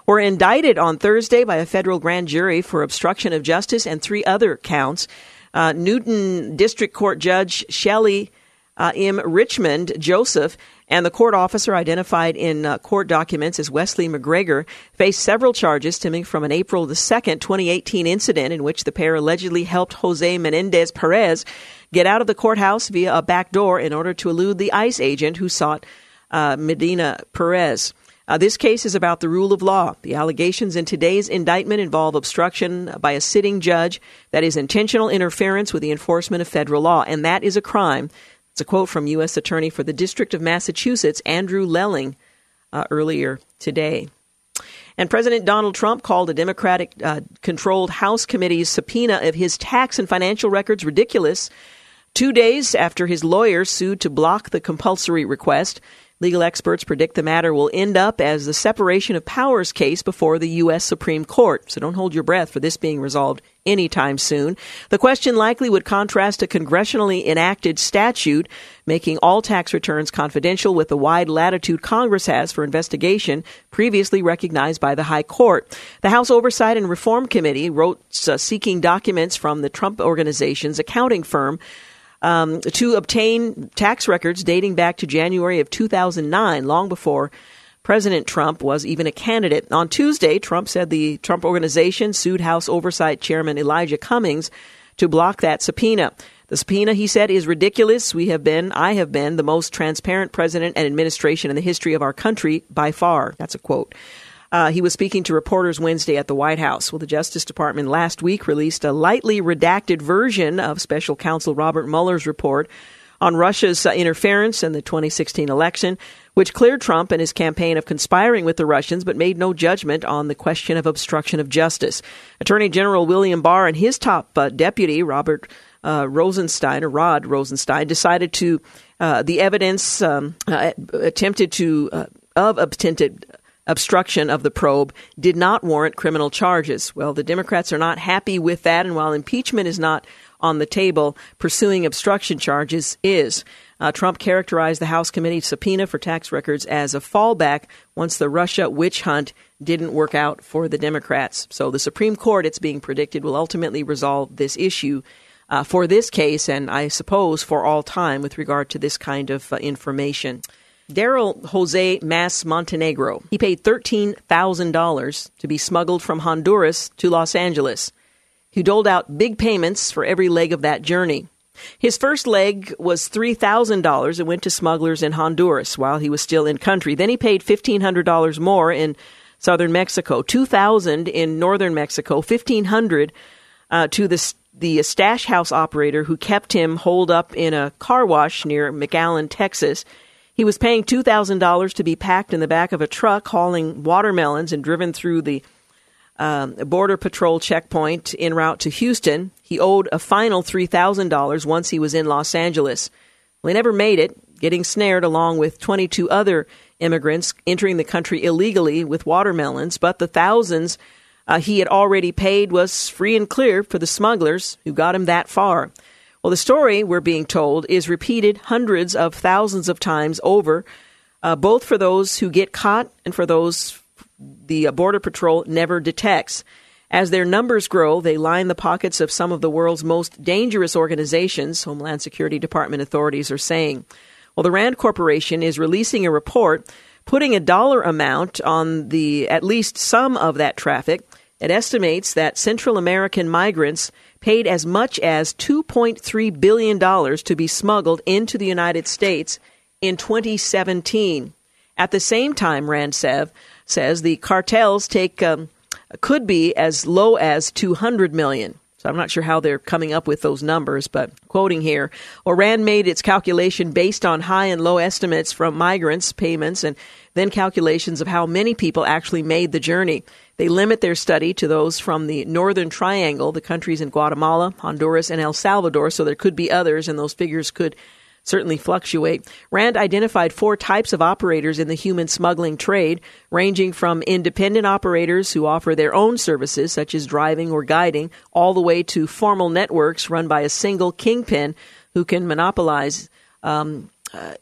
were indicted on Thursday by a federal grand jury for obstruction of justice and three other counts. Uh, Newton District Court Judge Shelley uh, M. Richmond Joseph and the court officer identified in uh, court documents as Wesley McGregor faced several charges stemming from an April the 2nd, 2018 incident in which the pair allegedly helped Jose Menendez Perez get out of the courthouse via a back door in order to elude the ICE agent who sought uh, Medina Perez. Uh, this case is about the rule of law. The allegations in today's indictment involve obstruction by a sitting judge, that is intentional interference with the enforcement of federal law, and that is a crime it's a quote from U.S. Attorney for the District of Massachusetts, Andrew Lelling, uh, earlier today. And President Donald Trump called a Democratic uh, controlled House committee's subpoena of his tax and financial records ridiculous. Two days after his lawyer sued to block the compulsory request, Legal experts predict the matter will end up as the separation of powers case before the U.S. Supreme Court. So don't hold your breath for this being resolved anytime soon. The question likely would contrast a congressionally enacted statute making all tax returns confidential with the wide latitude Congress has for investigation previously recognized by the High Court. The House Oversight and Reform Committee wrote uh, seeking documents from the Trump Organization's accounting firm um, to obtain tax records dating back to January of 2009, long before President Trump was even a candidate. On Tuesday, Trump said the Trump Organization sued House Oversight Chairman Elijah Cummings to block that subpoena. The subpoena, he said, is ridiculous. We have been, I have been, the most transparent president and administration in the history of our country by far. That's a quote. Uh, he was speaking to reporters Wednesday at the White House. Well, the Justice Department last week released a lightly redacted version of Special Counsel Robert Mueller's report on Russia's uh, interference in the 2016 election, which cleared Trump and his campaign of conspiring with the Russians, but made no judgment on the question of obstruction of justice. Attorney General William Barr and his top uh, deputy, Robert uh, Rosenstein, or Rod Rosenstein, decided to uh, the evidence um, uh, attempted to uh, of attempted obstruction of the probe did not warrant criminal charges. Well, the Democrats are not happy with that, and while impeachment is not on the table, pursuing obstruction charges is. Uh, Trump characterized the House committee subpoena for tax records as a fallback once the Russia witch hunt didn't work out for the Democrats. So the Supreme Court, it's being predicted, will ultimately resolve this issue. Uh, for this case, and I suppose for all time with regard to this kind of uh, information. Daryl Jose Mas Montenegro. He paid $13,000 to be smuggled from Honduras to Los Angeles. He doled out big payments for every leg of that journey. His first leg was $3,000 and went to smugglers in Honduras while he was still in country. Then he paid $1,500 more in southern Mexico, 2000 in northern Mexico, 1500 uh, to the the stash house operator who kept him holed up in a car wash near McAllen, Texas. He was paying $2,000 to be packed in the back of a truck hauling watermelons and driven through the um, Border Patrol checkpoint en route to Houston. He owed a final $3,000 once he was in Los Angeles. Well, he never made it, getting snared along with 22 other immigrants entering the country illegally with watermelons, but the thousands uh, he had already paid was free and clear for the smugglers who got him that far. Well, the story we're being told is repeated hundreds of thousands of times over, uh, both for those who get caught and for those the uh, Border Patrol never detects. As their numbers grow, they line the pockets of some of the world's most dangerous organizations, Homeland Security Department authorities are saying. Well, the Rand Corporation is releasing a report putting a dollar amount on the at least some of that traffic. It estimates that Central American migrants paid as much as $2.3 billion to be smuggled into the United States in 2017. At the same time, Randsev says the cartels take um, could be as low as 200 million. So I'm not sure how they're coming up with those numbers, but quoting here, Oran made its calculation based on high and low estimates from migrants' payments and then calculations of how many people actually made the journey. They limit their study to those from the Northern Triangle, the countries in Guatemala, Honduras, and El Salvador, so there could be others, and those figures could certainly fluctuate. RAND identified four types of operators in the human smuggling trade, ranging from independent operators who offer their own services, such as driving or guiding, all the way to formal networks run by a single kingpin who can monopolize um, uh,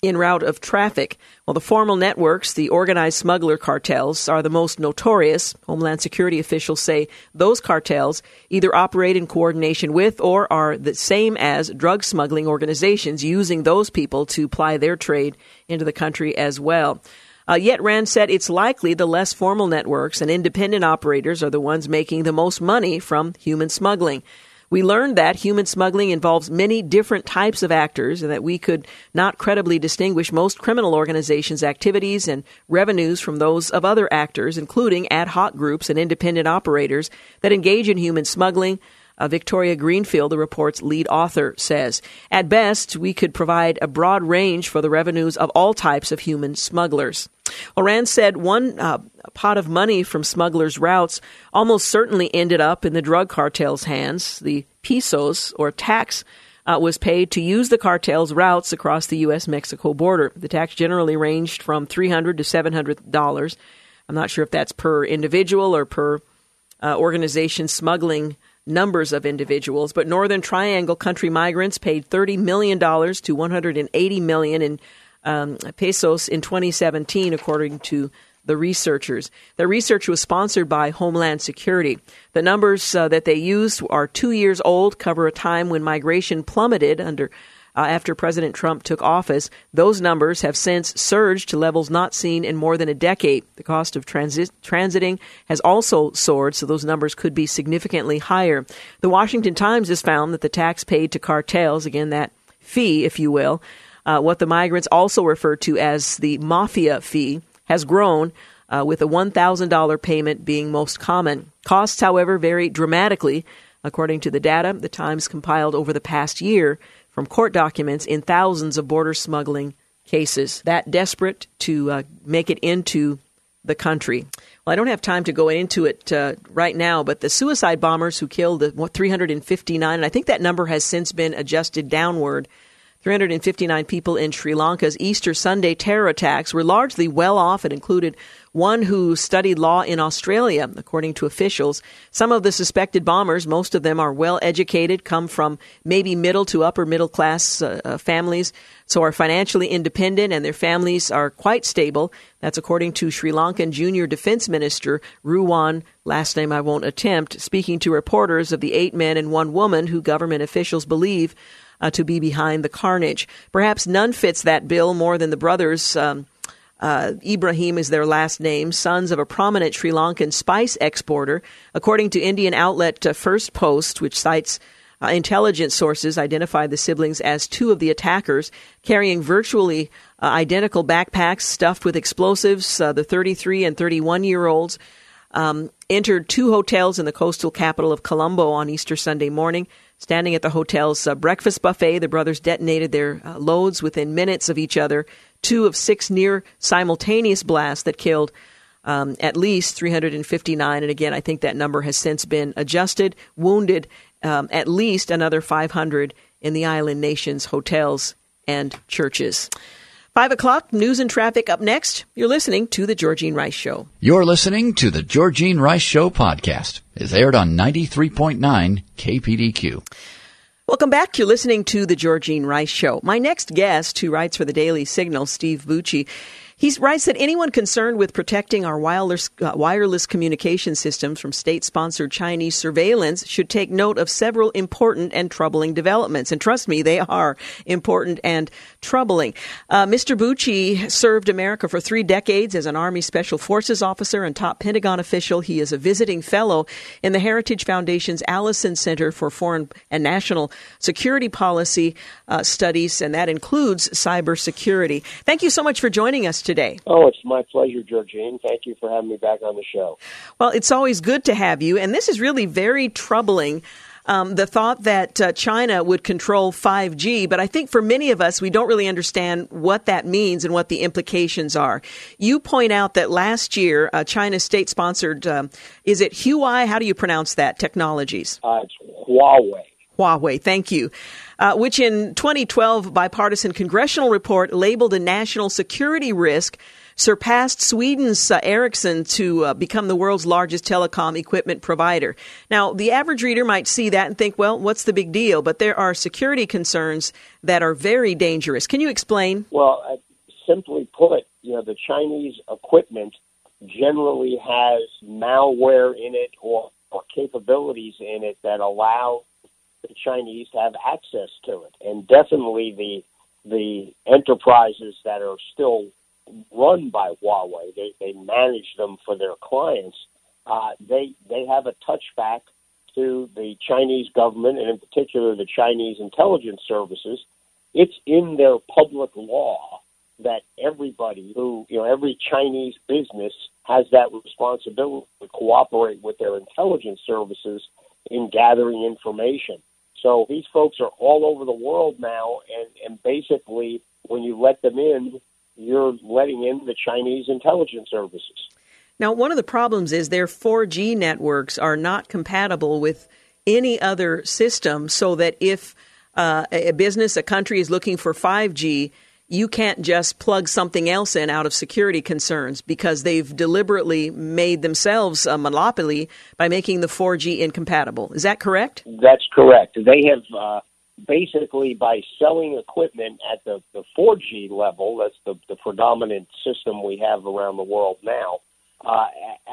in route of traffic. Well, the formal networks, the organized smuggler cartels, are the most notorious. Homeland Security officials say those cartels either operate in coordination with or are the same as drug smuggling organizations, using those people to ply their trade into the country as well. Uh, yet Rand said it's likely the less formal networks and independent operators are the ones making the most money from human smuggling. We learned that human smuggling involves many different types of actors and that we could not credibly distinguish most criminal organizations' activities and revenues from those of other actors, including ad hoc groups and independent operators that engage in human smuggling, uh, Victoria Greenfield, the report's lead author, says. At best, we could provide a broad range for the revenues of all types of human smugglers. Oran said one uh, pot of money from smugglers' routes almost certainly ended up in the drug cartel's hands. The pesos, or tax, uh, was paid to use the cartel's routes across the U.S. Mexico border. The tax generally ranged from $300 to $700. I'm not sure if that's per individual or per uh, organization smuggling numbers of individuals, but Northern Triangle country migrants paid $30 million to 180 million in um, pesos in 2017, according to the researchers. The research was sponsored by Homeland Security. The numbers uh, that they used are two years old, cover a time when migration plummeted under uh, after President Trump took office. Those numbers have since surged to levels not seen in more than a decade. The cost of transit- transiting has also soared, so those numbers could be significantly higher. The Washington Times has found that the tax paid to cartels, again, that fee, if you will, uh, what the migrants also refer to as the mafia fee, has grown. Uh, with a $1,000 payment being most common. Costs, however, vary dramatically. According to the data the Times compiled over the past year, from court documents in thousands of border smuggling cases that desperate to uh, make it into the country. Well, I don't have time to go into it uh, right now, but the suicide bombers who killed the, 359, and I think that number has since been adjusted downward. 359 people in Sri Lanka's Easter Sunday terror attacks were largely well off. and included one who studied law in Australia, according to officials. Some of the suspected bombers, most of them are well educated, come from maybe middle to upper middle class uh, uh, families, so are financially independent, and their families are quite stable. That's according to Sri Lankan Junior Defense Minister Ruwan, last name I won't attempt, speaking to reporters of the eight men and one woman who government officials believe uh, to be behind the carnage. Perhaps none fits that bill more than the brothers. Um, uh, Ibrahim is their last name, sons of a prominent Sri Lankan spice exporter. According to Indian outlet uh, Firstpost, which cites uh, intelligence sources, identified the siblings as two of the attackers, carrying virtually uh, identical backpacks stuffed with explosives. Uh, the 33 and 31 year olds um, entered two hotels in the coastal capital of Colombo on Easter Sunday morning. Standing at the hotel's uh, breakfast buffet, the brothers detonated their uh, loads within minutes of each other. Two of six near simultaneous blasts that killed um, at least 359. And again, I think that number has since been adjusted. Wounded um, at least another 500 in the island nation's hotels and churches. Five o'clock, news and traffic up next. You're listening to The Georgene Rice Show. You're listening to The Georgene Rice Show podcast. It's aired on 93.9 KPDQ. Welcome back. You're listening to The Georgene Rice Show. My next guest, who writes for the Daily Signal, Steve Bucci, he writes that anyone concerned with protecting our wireless, uh, wireless communication systems from state sponsored Chinese surveillance should take note of several important and troubling developments. And trust me, they are important and troubling. Uh, Mr. Bucci served America for three decades as an Army Special Forces officer and top Pentagon official. He is a visiting fellow in the Heritage Foundation's Allison Center for Foreign and National Security Policy uh, Studies, and that includes cybersecurity. Thank you so much for joining us today. Oh, it's my pleasure, Georgene. Thank you for having me back on the show. Well, it's always good to have you, and this is really very troubling. Um, the thought that uh, China would control 5G, but I think for many of us, we don't really understand what that means and what the implications are. You point out that last year, uh, China's state sponsored, um, is it Huawei? How do you pronounce that? Technologies? Uh, it's Huawei. Huawei, thank you. Uh, which in 2012 bipartisan congressional report labeled a national security risk surpassed Sweden's uh, Ericsson to uh, become the world's largest telecom equipment provider. Now, the average reader might see that and think, well, what's the big deal? But there are security concerns that are very dangerous. Can you explain? Well, uh, simply put, you know, the Chinese equipment generally has malware in it or, or capabilities in it that allow Chinese have access to it. And definitely the the enterprises that are still run by Huawei. They they manage them for their clients. Uh, they they have a touchback to the Chinese government and in particular the Chinese intelligence services. It's in their public law that everybody who you know every Chinese business has that responsibility to cooperate with their intelligence services in gathering information. So these folks are all over the world now, and, and basically, when you let them in, you're letting in the Chinese intelligence services. Now, one of the problems is their 4G networks are not compatible with any other system, so that if uh, a business, a country is looking for 5G, you can't just plug something else in out of security concerns because they've deliberately made themselves a monopoly by making the 4G incompatible. Is that correct? That's correct. They have uh, basically by selling equipment at the, the 4G level, that's the, the predominant system we have around the world now, uh,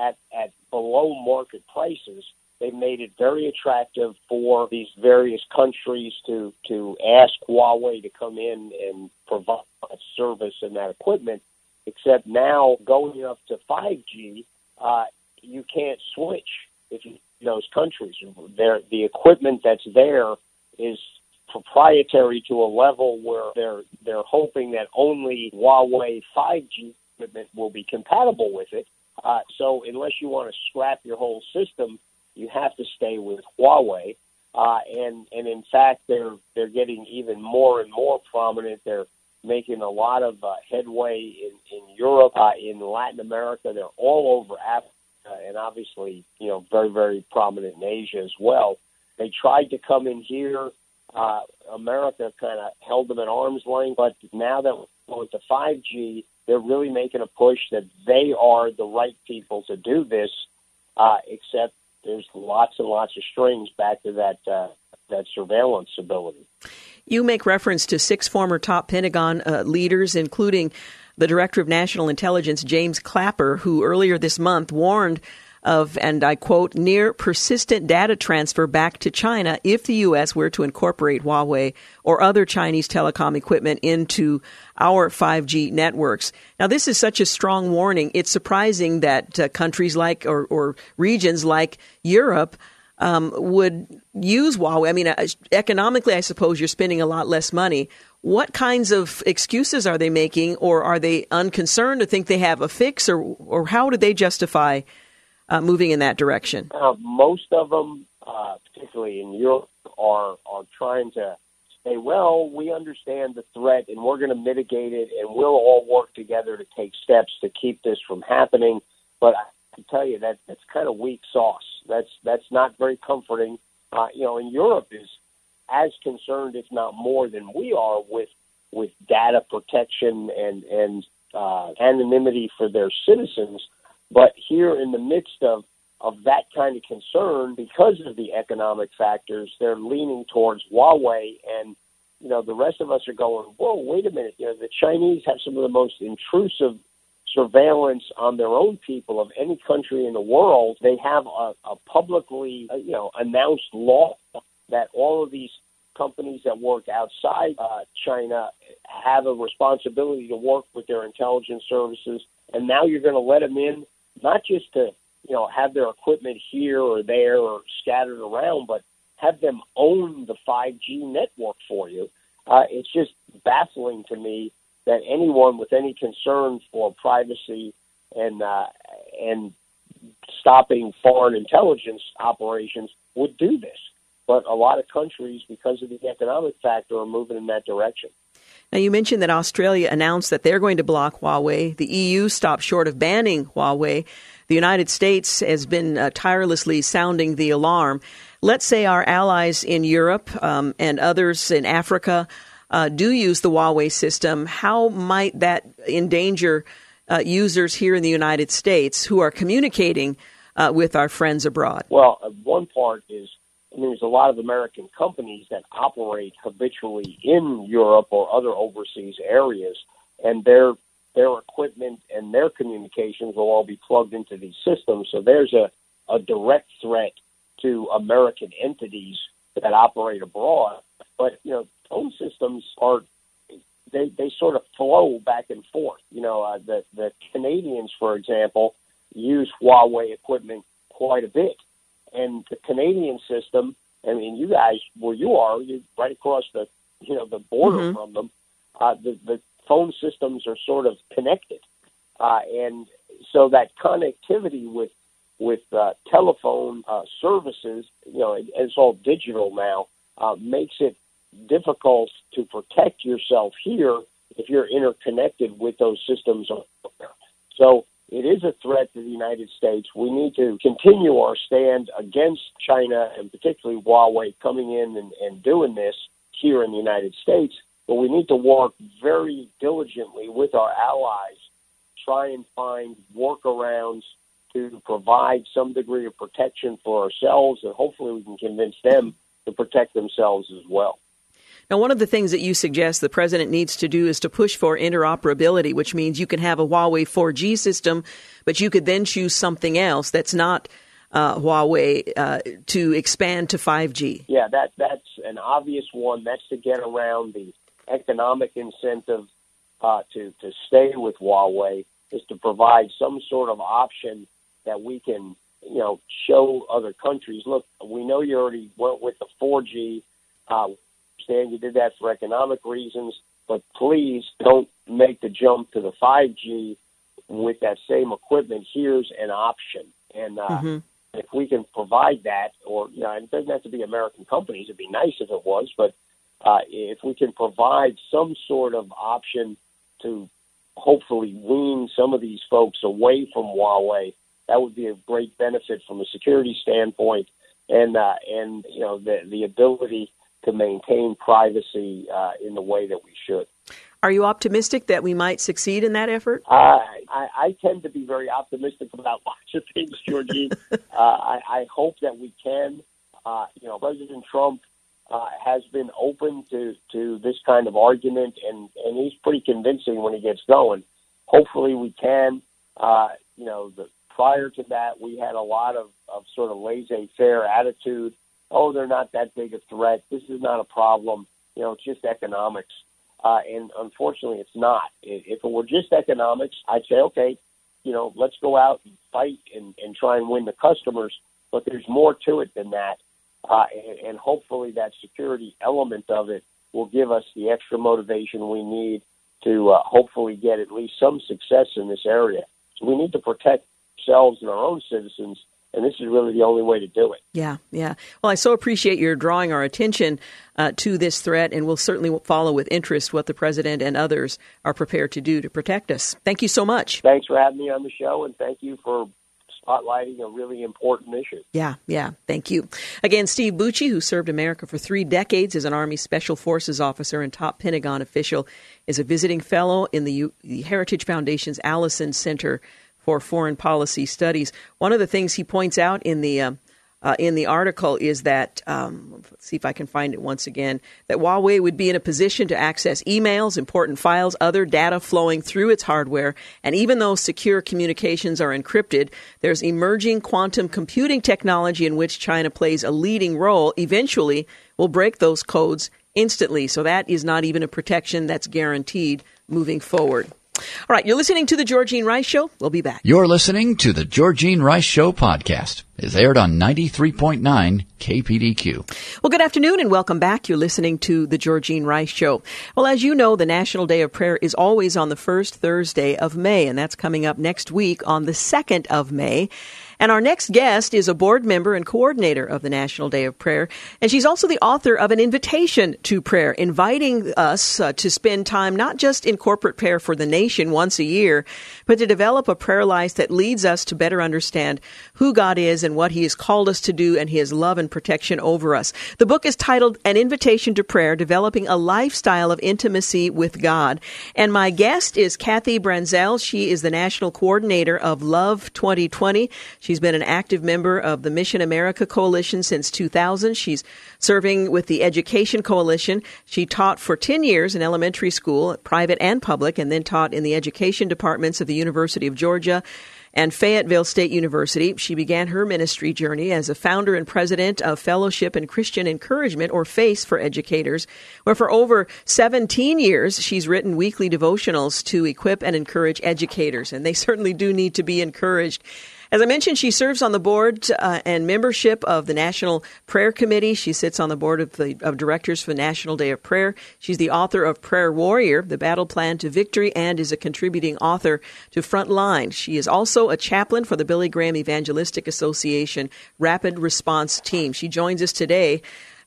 at, at below market prices, they made it very attractive for these various countries to, to ask Huawei to come in and provide service and that equipment. Except now, going up to 5G, uh, you can't switch if you those countries. There, the equipment that's there is proprietary to a level where they're they're hoping that only Huawei 5G equipment will be compatible with it. Uh, so unless you want to scrap your whole system, you have to stay with Huawei. Uh, and and in fact, they're they're getting even more and more prominent. They're making a lot of uh, headway in in Europe, uh, in Latin America. They're all over Africa, and obviously, you know, very very prominent in Asia as well. They tried to come in here uh, America kind of held them at arm's length. But now that we're going to 5G, they're really making a push that they are the right people to do this. Uh, except there's lots and lots of strings back to that uh, that surveillance ability. You make reference to six former top Pentagon uh, leaders, including the Director of National Intelligence, James Clapper, who earlier this month warned of, and I quote, near persistent data transfer back to China if the U.S. were to incorporate Huawei or other Chinese telecom equipment into our 5G networks. Now, this is such a strong warning. It's surprising that uh, countries like, or, or, regions like Europe, um, would use Huawei. I mean, uh, economically, I suppose you're spending a lot less money. What kinds of excuses are they making, or are they unconcerned to think they have a fix, or, or how do they justify uh, moving in that direction? Uh, most of them, uh, particularly in Europe, are are trying to say, well, we understand the threat and we're going to mitigate it, and we'll all work together to take steps to keep this from happening. But I can tell you that that's kind of weak sauce. That's that's not very comforting. Uh, you know, and Europe is as concerned, if not more, than we are with with data protection and and uh, anonymity for their citizens. But here in the midst of of that kind of concern, because of the economic factors, they're leaning towards Huawei, and you know the rest of us are going, whoa, wait a minute, you know the Chinese have some of the most intrusive surveillance on their own people of any country in the world. They have a, a publicly, uh, you know, announced law that all of these companies that work outside uh, China have a responsibility to work with their intelligence services, and now you're going to let them in not just to you know have their equipment here or there or scattered around, but have them own the 5G network for you. Uh, it's just baffling to me that anyone with any concern for privacy and uh, and stopping foreign intelligence operations would do this. But a lot of countries, because of the economic factor, are moving in that direction. Now, you mentioned that Australia announced that they're going to block Huawei. The EU stopped short of banning Huawei. The United States has been uh, tirelessly sounding the alarm. let's say our allies in Europe um, and others in Africa uh, do use the Huawei system, how might that endanger uh, users here in the United States who are communicating uh, with our friends abroad? Well, uh, one part is Mean, there's a lot of American companies that operate habitually in Europe or other overseas areas, and their their equipment and their communications will all be plugged into these systems. So there's a, a direct threat to American entities that operate abroad. But you know, phone systems are they they sort of flow back and forth. You know, uh, the the Canadians, for example, use Huawei equipment quite a bit, and the Canadian system. I mean, you guys, where you are, you right across the you know the border mm-hmm. from them. Uh, the the phone systems are sort of connected, uh, and so that connectivity with with uh, telephone uh, services, you know, it, it's all digital now, uh, makes it difficult to protect yourself here if you're interconnected with those systems. So it is a threat to the United States. We need to continue our stand against China and particularly Huawei coming in and, and doing this here in the United States. But we need to work very diligently with our allies, try and find workarounds to provide some degree of protection for ourselves, and hopefully we can convince them to protect themselves as well. Now, one of the things that you suggest the president needs to do is to push for interoperability, which means you can have a Huawei 4G system, but you could then choose something else that's not uh, Huawei uh, to expand to 5G. Yeah, that that's an obvious one. That's to get around the economic incentive uh, to to stay with Huawei is to provide some sort of option that we can, you know, show other countries. Look, we know you already went with the 4G. Uh, understand you did that for economic reasons, but please don't make the jump to the 5G with that same equipment. Here's an option, and uh, mm-hmm. if we can provide that, or you know, it doesn't have to be American companies. It'd be nice if it was, but uh, if we can provide some sort of option to hopefully wean some of these folks away from Huawei, that would be a great benefit from a security standpoint, and uh, and you know the the ability to maintain privacy uh, in the way that we should. Are you optimistic that we might succeed in that effort? Uh, I, I, tend to be very optimistic about lots of things, Georgie. uh, I, I, hope that we can. Uh, you know, President Trump uh, has been open to, to this kind of argument, and, and he's pretty convincing when he gets going. Hopefully, we can. Uh, you know, the, prior to that, we had a lot of, of sort of laissez-faire attitude oh, they're not that big a threat. This is not a problem. You know, it's just economics. Uh, and unfortunately, it's not. If it were just economics, I'd say, okay, you know, let's go out and fight and, and try and win the customers. But there's more to it than that. Uh, and, and hopefully, that security element of it will give us the extra motivation we need to uh, hopefully get at least some success in this area. So we need to protect ourselves and our own citizens and this is really the only way to do it. Yeah, yeah. Well, I so appreciate your drawing our attention uh, to this threat, and we'll certainly follow with interest what the president and others are prepared to do to protect us. Thank you so much. Thanks for having me on the show, and thank you for spotlighting a really important issue. Yeah, yeah. Thank you. Again, Steve Bucci, who served America for three decades as an Army Special Forces officer and top Pentagon official, is a visiting fellow in the, U- the Heritage Foundation's Allison Center for Foreign Policy Studies. One of the things he points out in the uh, uh, in the article is that um, let's see if I can find it once again that Huawei would be in a position to access emails, important files, other data flowing through its hardware, and even though secure communications are encrypted, there's emerging quantum computing technology in which China plays a leading role. Eventually, will break those codes instantly. So that is not even a protection that's guaranteed moving forward. All right, you're listening to the Georgene Rice Show. We'll be back. You're listening to the Georgene Rice Show podcast. It's aired on 93.9 KPDQ. Well, good afternoon and welcome back. You're listening to the Georgine Rice Show. Well, as you know, the National Day of Prayer is always on the first Thursday of May, and that's coming up next week on the 2nd of May. And our next guest is a board member and coordinator of the National Day of Prayer. And she's also the author of an invitation to prayer, inviting us uh, to spend time not just in corporate prayer for the nation once a year, but to develop a prayer life that leads us to better understand who God is and what He has called us to do and His love and protection over us. The book is titled An Invitation to Prayer Developing a Lifestyle of Intimacy with God. And my guest is Kathy Branzell. She is the national coordinator of Love 2020. She's been an active member of the Mission America Coalition since 2000. She's serving with the Education Coalition. She taught for 10 years in elementary school, private and public, and then taught in the education departments of the University of Georgia and Fayetteville State University. She began her ministry journey as a founder and president of Fellowship and Christian Encouragement, or FACE for educators, where for over 17 years she's written weekly devotionals to equip and encourage educators, and they certainly do need to be encouraged. As I mentioned, she serves on the board uh, and membership of the National Prayer Committee. She sits on the board of, the, of directors for National Day of Prayer. She's the author of Prayer Warrior, The Battle Plan to Victory, and is a contributing author to Frontline. She is also a chaplain for the Billy Graham Evangelistic Association Rapid Response Team. She joins us today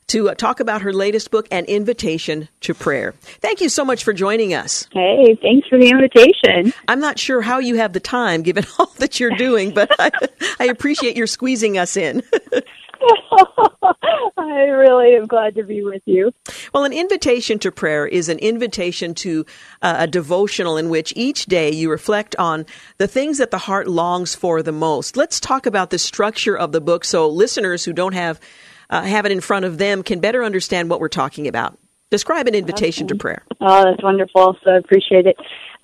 to uh, talk about her latest book, An Invitation to Prayer. Thank you so much for joining us. Hey, thanks for the invitation. I'm not sure how you have the time given all that you're doing, but I, I appreciate your squeezing us in. I really am glad to be with you. Well, an invitation to prayer is an invitation to uh, a devotional in which each day you reflect on the things that the heart longs for the most. Let's talk about the structure of the book so listeners who don't have uh, have it in front of them can better understand what we're talking about. Describe an invitation to prayer. Oh, that's wonderful. So I appreciate it.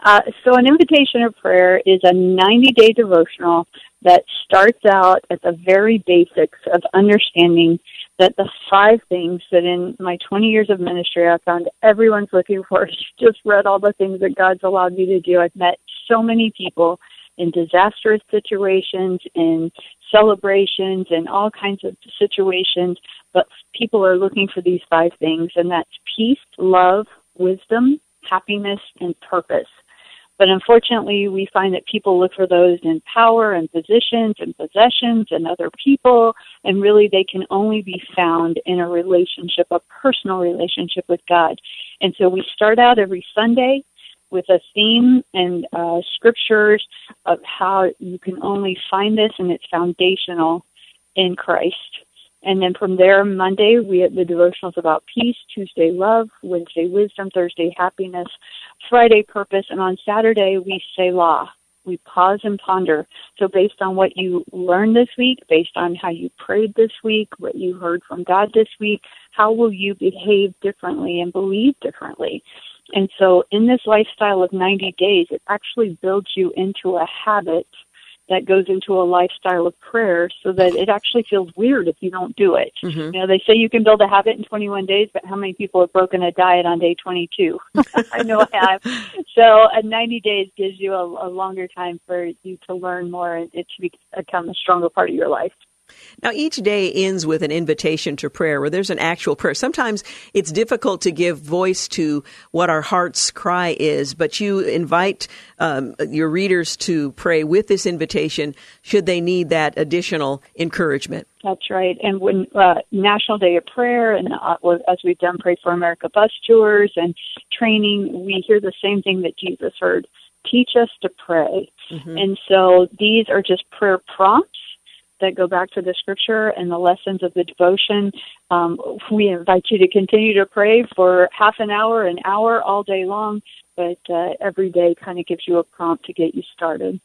Uh, so, an invitation of prayer is a 90 day devotional that starts out at the very basics of understanding that the five things that in my 20 years of ministry I found everyone's looking for. Just read all the things that God's allowed me to do. I've met so many people in disastrous situations, in celebrations, and all kinds of situations. But people are looking for these five things, and that's peace, love, wisdom, happiness, and purpose. But unfortunately, we find that people look for those in power and positions and possessions and other people, and really they can only be found in a relationship, a personal relationship with God. And so we start out every Sunday with a theme and uh, scriptures of how you can only find this, and it's foundational in Christ. And then from there, Monday, we have the devotionals about peace, Tuesday, love, Wednesday, wisdom, Thursday, happiness, Friday, purpose, and on Saturday, we Selah. We pause and ponder. So, based on what you learned this week, based on how you prayed this week, what you heard from God this week, how will you behave differently and believe differently? And so, in this lifestyle of 90 days, it actually builds you into a habit that goes into a lifestyle of prayer so that it actually feels weird if you don't do it. Mm-hmm. You know, they say you can build a habit in 21 days, but how many people have broken a diet on day 22? I know I have. So, a 90 days gives you a, a longer time for you to learn more and it to become a stronger part of your life. Now, each day ends with an invitation to prayer where there's an actual prayer. Sometimes it's difficult to give voice to what our heart's cry is, but you invite um, your readers to pray with this invitation should they need that additional encouragement. That's right. And when uh, National Day of Prayer, and uh, as we've done Pray for America bus tours and training, we hear the same thing that Jesus heard teach us to pray. Mm-hmm. And so these are just prayer prompts that go back to the scripture and the lessons of the devotion. Um, we invite you to continue to pray for half an hour, an hour, all day long, but uh, every day kind of gives you a prompt to get you started.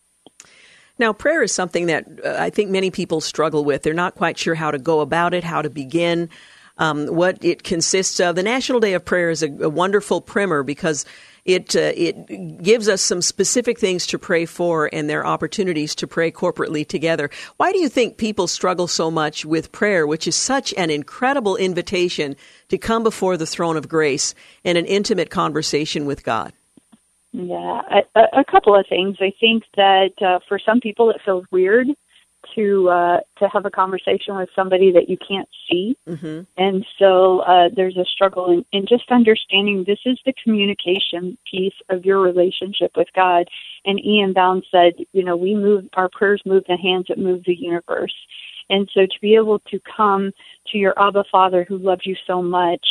Now, prayer is something that uh, I think many people struggle with. They're not quite sure how to go about it, how to begin. Um, what it consists of. The National Day of Prayer is a, a wonderful primer because it uh, it gives us some specific things to pray for and their opportunities to pray corporately together. Why do you think people struggle so much with prayer, which is such an incredible invitation to come before the throne of grace in an intimate conversation with God? Yeah, a, a couple of things. I think that uh, for some people it feels weird to uh, to have a conversation with somebody that you can't see, Mm-hmm. and so uh, there's a struggle in, in just understanding this is the communication piece of your relationship with God. And E.M. Bounds said, you know, we move our prayers move the hands that move the universe, and so to be able to come to your Abba Father who loves you so much,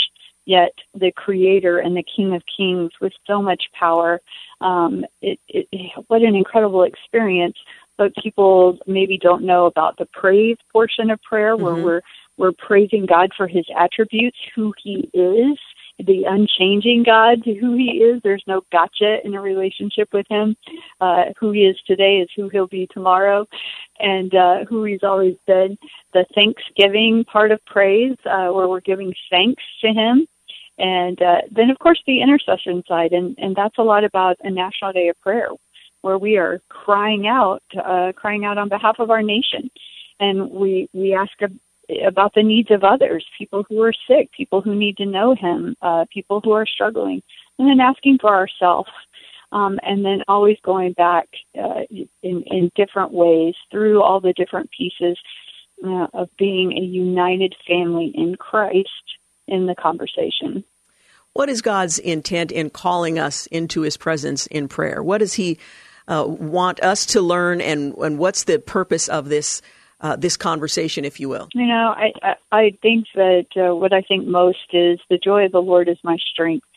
yet the Creator and the King of Kings with so much power, um, it, it, what an incredible experience but people maybe don't know about the praise portion of prayer where Mhm. we're we're praising God for his attributes, who he is, the unchanging God, who he is. There's no gotcha in a relationship with him. Uh, who he is today is who he'll be tomorrow, and uh, who he's always been. The Thanksgiving part of praise, uh, where we're giving thanks to him. And uh, then, of course, the intercession side, and, and that's a lot about a National Day of Prayer where we are crying out, uh, crying out on behalf of our nation, and we we ask about the needs of others, people who are sick, people who need to know Him, uh, people who are struggling, and then asking for ourselves, um, and then always going back uh, in in different ways through all the different pieces uh, of being a united family in Christ in the conversation. What is God's intent in calling us into His presence in prayer? What does He uh, want us to learn, and and what's the purpose of this uh, this conversation, if you will? You know, I I, I think that uh, what I think most is the joy of the Lord is my strength,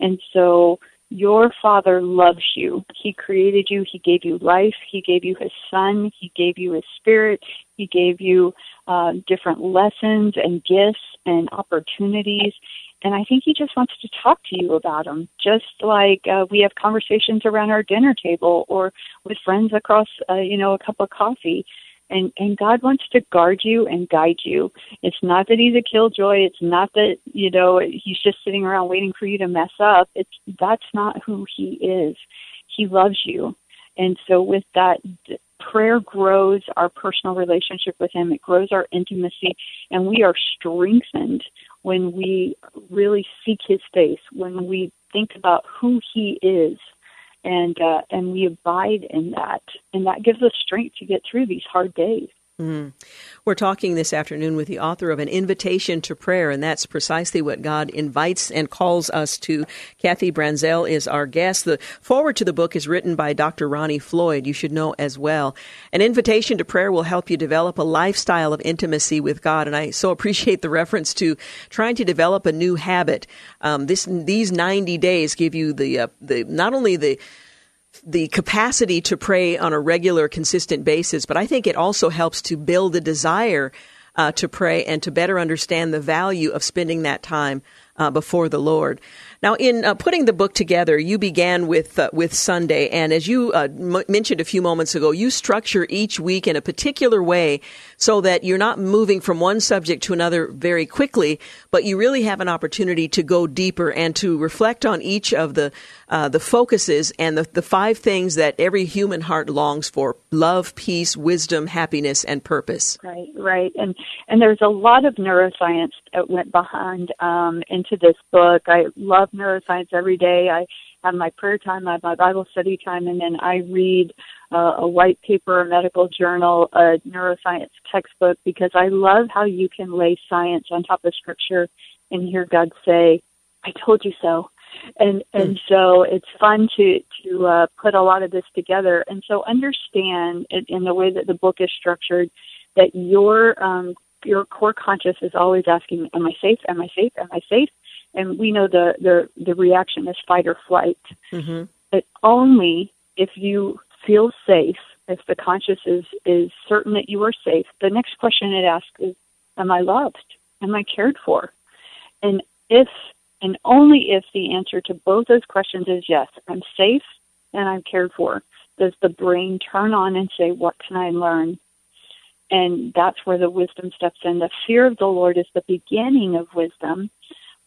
and so your Father loves you. He created you. He gave you life. He gave you His Son. He gave you His Spirit. He gave you uh, different lessons and gifts and opportunities. And I think he just wants to talk to you about them, just like uh, we have conversations around our dinner table or with friends across, uh, you know, a cup of coffee. And and God wants to guard you and guide you. It's not that he's a killjoy. It's not that you know he's just sitting around waiting for you to mess up. It's that's not who he is. He loves you, and so with that, prayer grows our personal relationship with him. It grows our intimacy, and we are strengthened when we really seek his face, when we think about who he is, and uh, and we abide in that, and that gives us strength to get through these hard days. Mm. We're talking this afternoon with the author of An Invitation to Prayer, and that's precisely what God invites and calls us to. Kathy Branzell is our guest. The forward to the book is written by Dr. Ronnie Floyd, you should know as well. An Invitation to Prayer will help you develop a lifestyle of intimacy with God, and I so appreciate the reference to trying to develop a new habit. Um, this these 90 days give you the uh, the not only the the capacity to pray on a regular, consistent basis, but I think it also helps to build a desire uh, to pray and to better understand the value of spending that time uh, before the Lord. Now, in uh, putting the book together, you began with uh, with Sunday, and as you uh, m- mentioned a few moments ago, you structure each week in a particular way so that you're not moving from one subject to another very quickly, but you really have an opportunity to go deeper and to reflect on each of the uh, the focuses and the, the five things that every human heart longs for: love, peace, wisdom, happiness, and purpose. Right, right, and and there's a lot of neuroscience that went behind um, into this book. I love neuroscience every day. I have my prayer time, I have my Bible study time, and then I read uh, a white paper, a medical journal, a neuroscience textbook because I love how you can lay science on top of scripture and hear God say, "I told you so." And and so it's fun to to uh, put a lot of this together, and so understand in, in the way that the book is structured that your um, your core conscious is always asking, "Am I safe? Am I safe? Am I safe?" And we know the the the reaction is fight or flight. Mm-hmm. But only if you feel safe, if the conscious is is certain that you are safe, the next question it asks is, "Am I loved? Am I cared for?" And if and only if the answer to both those questions is yes, I'm safe and I'm cared for, does the brain turn on and say, What can I learn? And that's where the wisdom steps in. The fear of the Lord is the beginning of wisdom,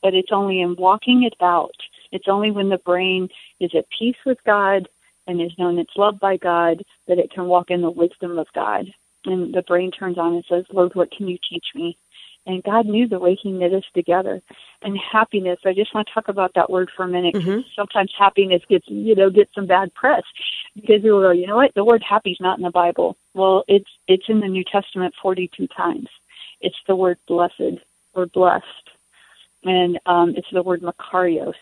but it's only in walking it out. It's only when the brain is at peace with God and is known it's loved by God that it can walk in the wisdom of God. And the brain turns on and says, Lord, what can you teach me? And God knew the way He knit us together. And happiness, I just want to talk about that word for a minute. Mm-hmm. Sometimes happiness gets, you know, gets some bad press because people go, you know what, the word happy is not in the Bible. Well, it's it's in the New Testament 42 times. It's the word blessed or blessed, and um, it's the word makarios,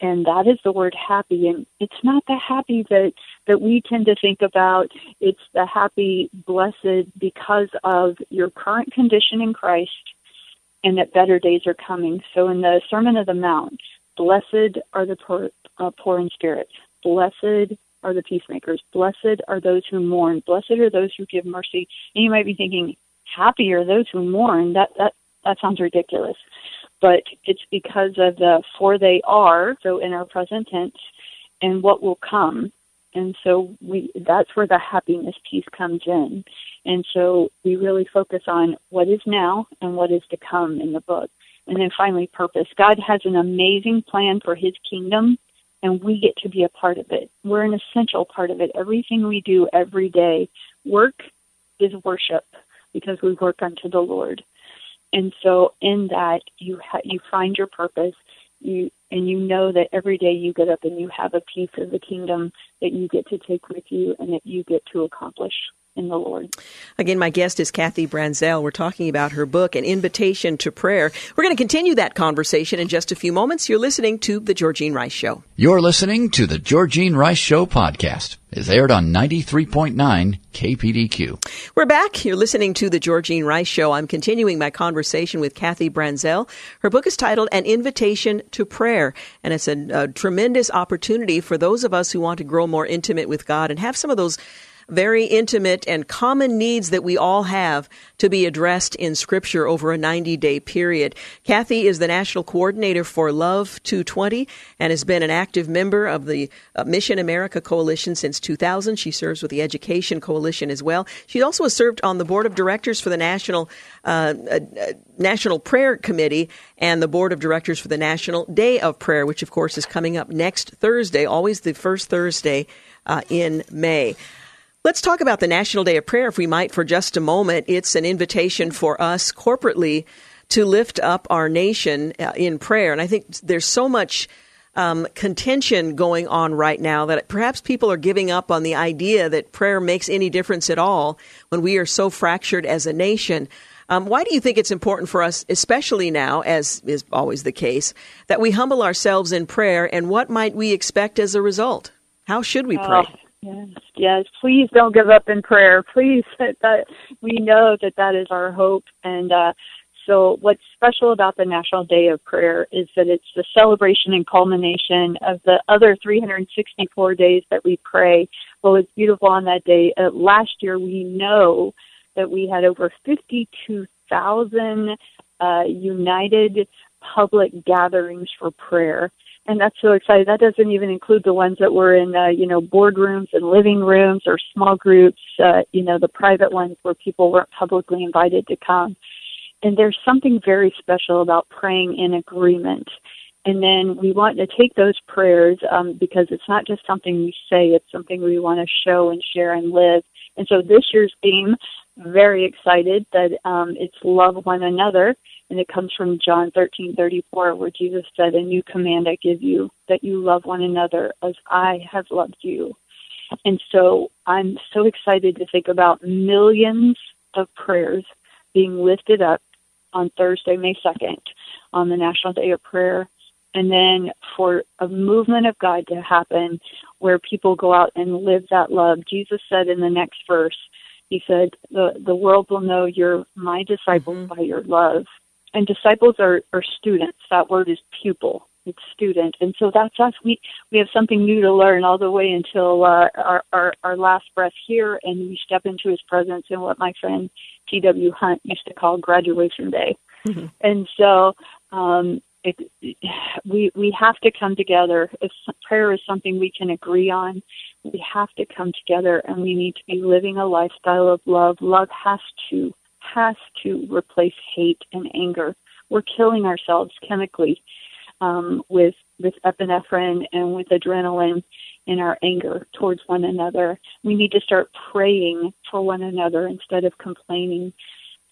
and that is the word happy. And it's not the happy that that we tend to think about. It's the happy, blessed because of your current condition in Christ, and that better days are coming. So in the Sermon of the Mount, blessed are the poor, uh, poor in spirit. Blessed are the peacemakers. Blessed are those who mourn. Blessed are those who give mercy. And you might be thinking, happy are those who mourn. That that that sounds ridiculous. But it's because of the for they are, so in our present tense, and what will come. And so we that's where the happiness piece comes in. And so we really focus on what is now and what is to come in the book. And then finally purpose. God has an amazing plan for his kingdom and we get to be a part of it. We're an essential part of it. Everything we do every day, work is worship because we work unto the Lord. And so in that you ha- you find your purpose, you and you know that every day you get up and you have a piece of the kingdom that you get to take with you and that you get to accomplish in the Lord. Again, my guest is Kathy Branzell. We're talking about her book, An Invitation to Prayer. We're going to continue that conversation in just a few moments. You're listening to The Georgene Rice Show. You're listening to The Georgene Rice Show podcast. is aired on 93.9 KPDQ. We're back. You're listening to The Georgine Rice Show. I'm continuing my conversation with Kathy Branzell. Her book is titled An Invitation to Prayer, and it's a, a tremendous opportunity for those of us who want to grow more intimate with God and have some of those very intimate and common needs that we all have to be addressed in Scripture over a 90 day period. Kathy is the National Coordinator for Love 220 and has been an active member of the uh, Mission America Coalition since 2000. She serves with the Education Coalition as well. She also has served on the Board of Directors for the National uh, uh, National Prayer Committee and the Board of Directors for the National Day of Prayer, which of course is coming up next Thursday, always the first Thursday uh, in May. Let's talk about the National Day of Prayer, if we might, for just a moment. It's an invitation for us corporately to lift up our nation uh, in prayer. And I think there's so much um, contention going on right now that perhaps people are giving up on the idea that prayer makes any difference at all when we are so fractured as a nation. Um, why do you think it's important for us, especially now, as is always the case, that we humble ourselves in prayer, and what might we expect as a result? How should we pray? Oh, Yes, yes. Please don't give up in prayer. Please, that we know that that is our hope. And uh, so, what's special about the National Day of Prayer is that it's the celebration and culmination of the other 364 days that we pray. Well, it's beautiful on that day. Uh, last year, we know that we had over 52,000 uh, united public gatherings for prayer and that's so exciting. That doesn't even include the ones that were in, uh, you know, boardrooms and living rooms or small groups, uh, you know, the private ones where people weren't publicly invited to come. And there's something very special about praying in agreement. And then we want to take those prayers um, because it's not just something we say, it's something we want to show and share and live. And so this year's theme, very excited that um, it's love one another and it comes from John 13:34 where Jesus said, "A new command I give you, that you love one another as I have loved you." And so I'm so excited to think about millions of prayers being lifted up on Thursday, May 2nd, on the National Day of Prayer, and then for a movement of God to happen where people go out and live that love. Jesus said in the next verse, he said, "The the world will know you're my disciples mm-hmm. by your love." And disciples are, are students. That word is pupil. It's student, and so that's us. We we have something new to learn all the way until uh, our, our our last breath here, and we step into His presence in what my friend T.W. Hunt used to call graduation day. Mm-hmm. And so um, it, we we have to come together. If prayer is something we can agree on, we have to come together, and we need to be living a lifestyle of love. Love has to has to replace hate and anger. We're killing ourselves chemically um, with with epinephrine and with adrenaline in our anger towards one another. We need to start praying for one another instead of complaining.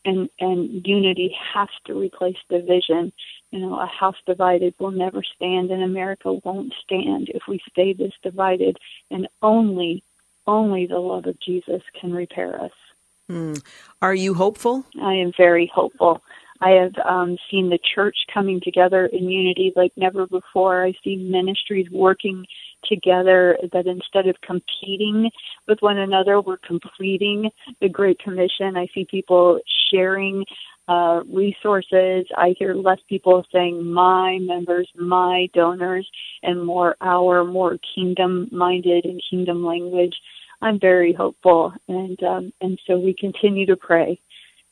and and unity has to replace division. You know, a house divided will never stand, and America won't stand if we stay this divided. And only, only the love of Jesus can repair us. Hmm. Are you hopeful? I am very hopeful. I have um, seen the church coming together in unity like never before. I see ministries working together that instead of competing with one another, we're completing the Great Commission. I see people sharing uh, resources. I hear less people saying my members, my donors, and more our, more kingdom minded and kingdom language. I'm very hopeful, and um, and so we continue to pray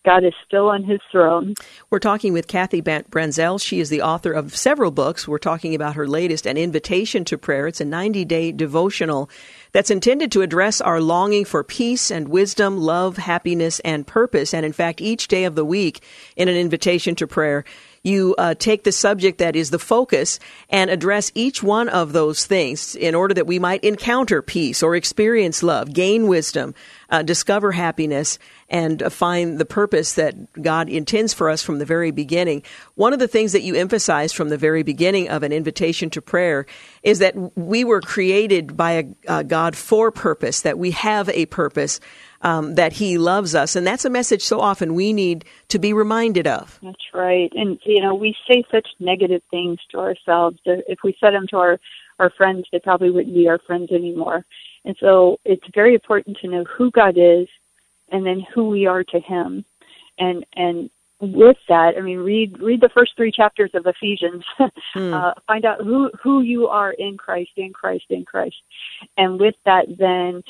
God is still on his throne. We're talking with Kathy Branzell. She is the author of several books. We're talking about her latest, An Invitation to Prayer. It's a 90 day devotional that's intended to address our longing for peace and wisdom, love, happiness, and purpose. And in fact, each day of the week in an invitation to prayer, you uh, take the subject that is the focus and address each one of those things in order that we might encounter peace or experience love, gain wisdom, uh, discover happiness, and uh, find the purpose that God intends for us from the very beginning. One of the things that you emphasize from the very beginning of an invitation to prayer is that we were created by a, a God for purpose, that we have a purpose um, that He loves us. And that's a message so often we need to be reminded of. That's right. And, you know, we say such negative things to ourselves. If we said them to our, our friends, they probably wouldn't be our friends anymore. And so it's very important to know who God is and then who we are to Him. And, and with that, I mean, read read the first three chapters of Ephesians. mm. uh, find out who who you are in Christ, in Christ, in Christ, and with that, then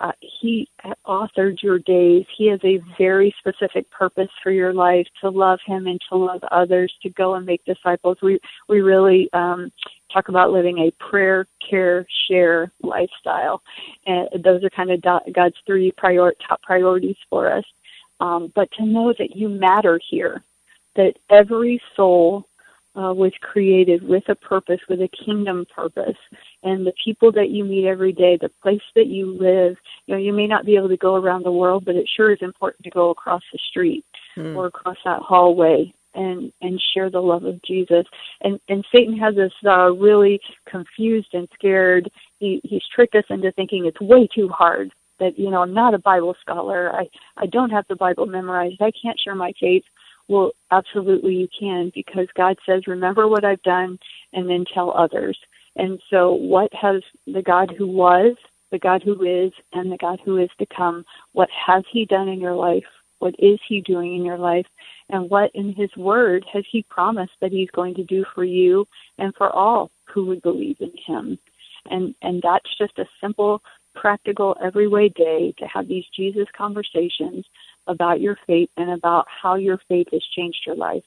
uh, He authored your days. He has a very specific purpose for your life to love Him and to love others, to go and make disciples. We we really um, talk about living a prayer, care, share lifestyle, and those are kind of God's three prior top priorities for us um, but to know that you matter here, that every soul uh, was created with a purpose, with a kingdom purpose. And the people that you meet every day, the place that you live, you know, you may not be able to go around the world, but it sure is important to go across the street mm. or across that hallway and and share the love of Jesus. And and Satan has us uh, really confused and scared. He he's tricked us into thinking it's way too hard that you know I'm not a Bible scholar. I I don't have the Bible memorized. I can't share my faith. Well, absolutely you can because God says, "Remember what I've done, and then tell others." And so, what has the God who was, the God who is, and the God who is to come? What has He done in your life? What is He doing in your life? And what in His Word has He promised that He's going to do for you and for all who would believe in Him? And and that's just a simple practical, everyday day to have these Jesus conversations about your faith and about how your faith has changed your life.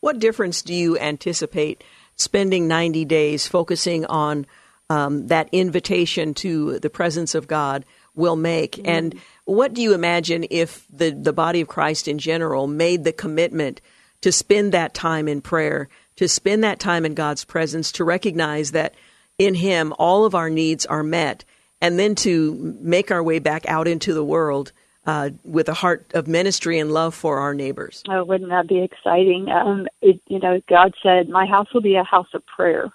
What difference do you anticipate spending 90 days focusing on um, that invitation to the presence of God will make? Mm-hmm. And what do you imagine if the, the body of Christ in general made the commitment to spend that time in prayer, to spend that time in God's presence, to recognize that in Him all of our needs are met, and then to make our way back out into the world uh, with a heart of ministry and love for our neighbors. Oh, wouldn't that be exciting? Um, it, you know, God said, "My house will be a house of prayer,"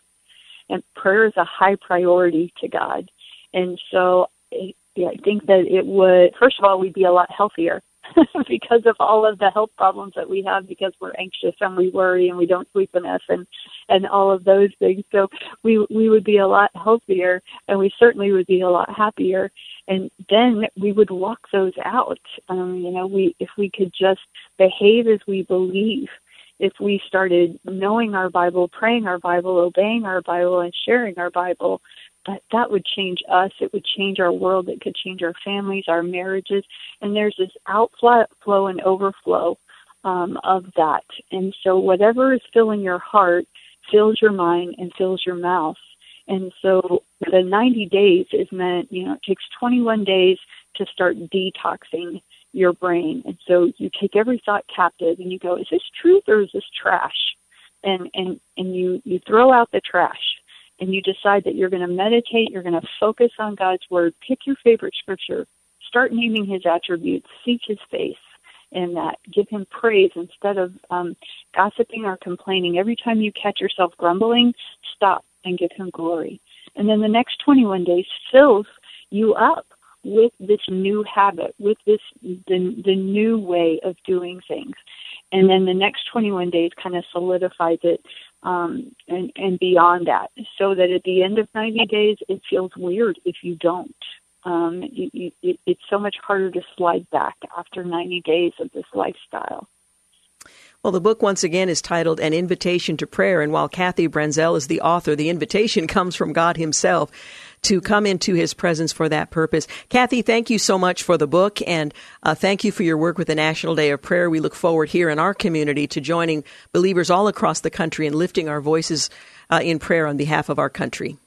and prayer is a high priority to God. And so, yeah, I think that it would. First of all, we'd be a lot healthier because of all of the health problems that we have because we're anxious and we worry and we don't sleep enough and and all of those things so we we would be a lot healthier and we certainly would be a lot happier and then we would walk those out um you know we if we could just behave as we believe if we started knowing our Bible, praying our Bible, obeying our Bible, and sharing our Bible, that that would change us. It would change our world. It could change our families, our marriages, and there's this outflow and overflow um, of that. And so, whatever is filling your heart fills your mind and fills your mouth. And so, the 90 days is meant. You know, it takes 21 days to start detoxing your brain. And so, you take every thought captive, and you go, "Is this truth or is this trash?" And and and you you throw out the trash and you decide that you're going to meditate, you're going to focus on God's word, pick your favorite scripture, start naming his attributes, seek his face, in that. Give him praise instead of um, gossiping or complaining. Every time you catch yourself grumbling, stop and give him glory. And then the next 21 days fills you up with this new habit, with this the the new way of doing things. And then the next 21 days kind of solidifies it um, and, and beyond that, so that at the end of 90 days, it feels weird if you don't. Um, you, you, it's so much harder to slide back after 90 days of this lifestyle. Well, the book once again is titled An Invitation to Prayer, and while Kathy Branzell is the author, the invitation comes from God Himself to come into His presence for that purpose. Kathy, thank you so much for the book, and uh, thank you for your work with the National Day of Prayer. We look forward here in our community to joining believers all across the country and lifting our voices uh, in prayer on behalf of our country.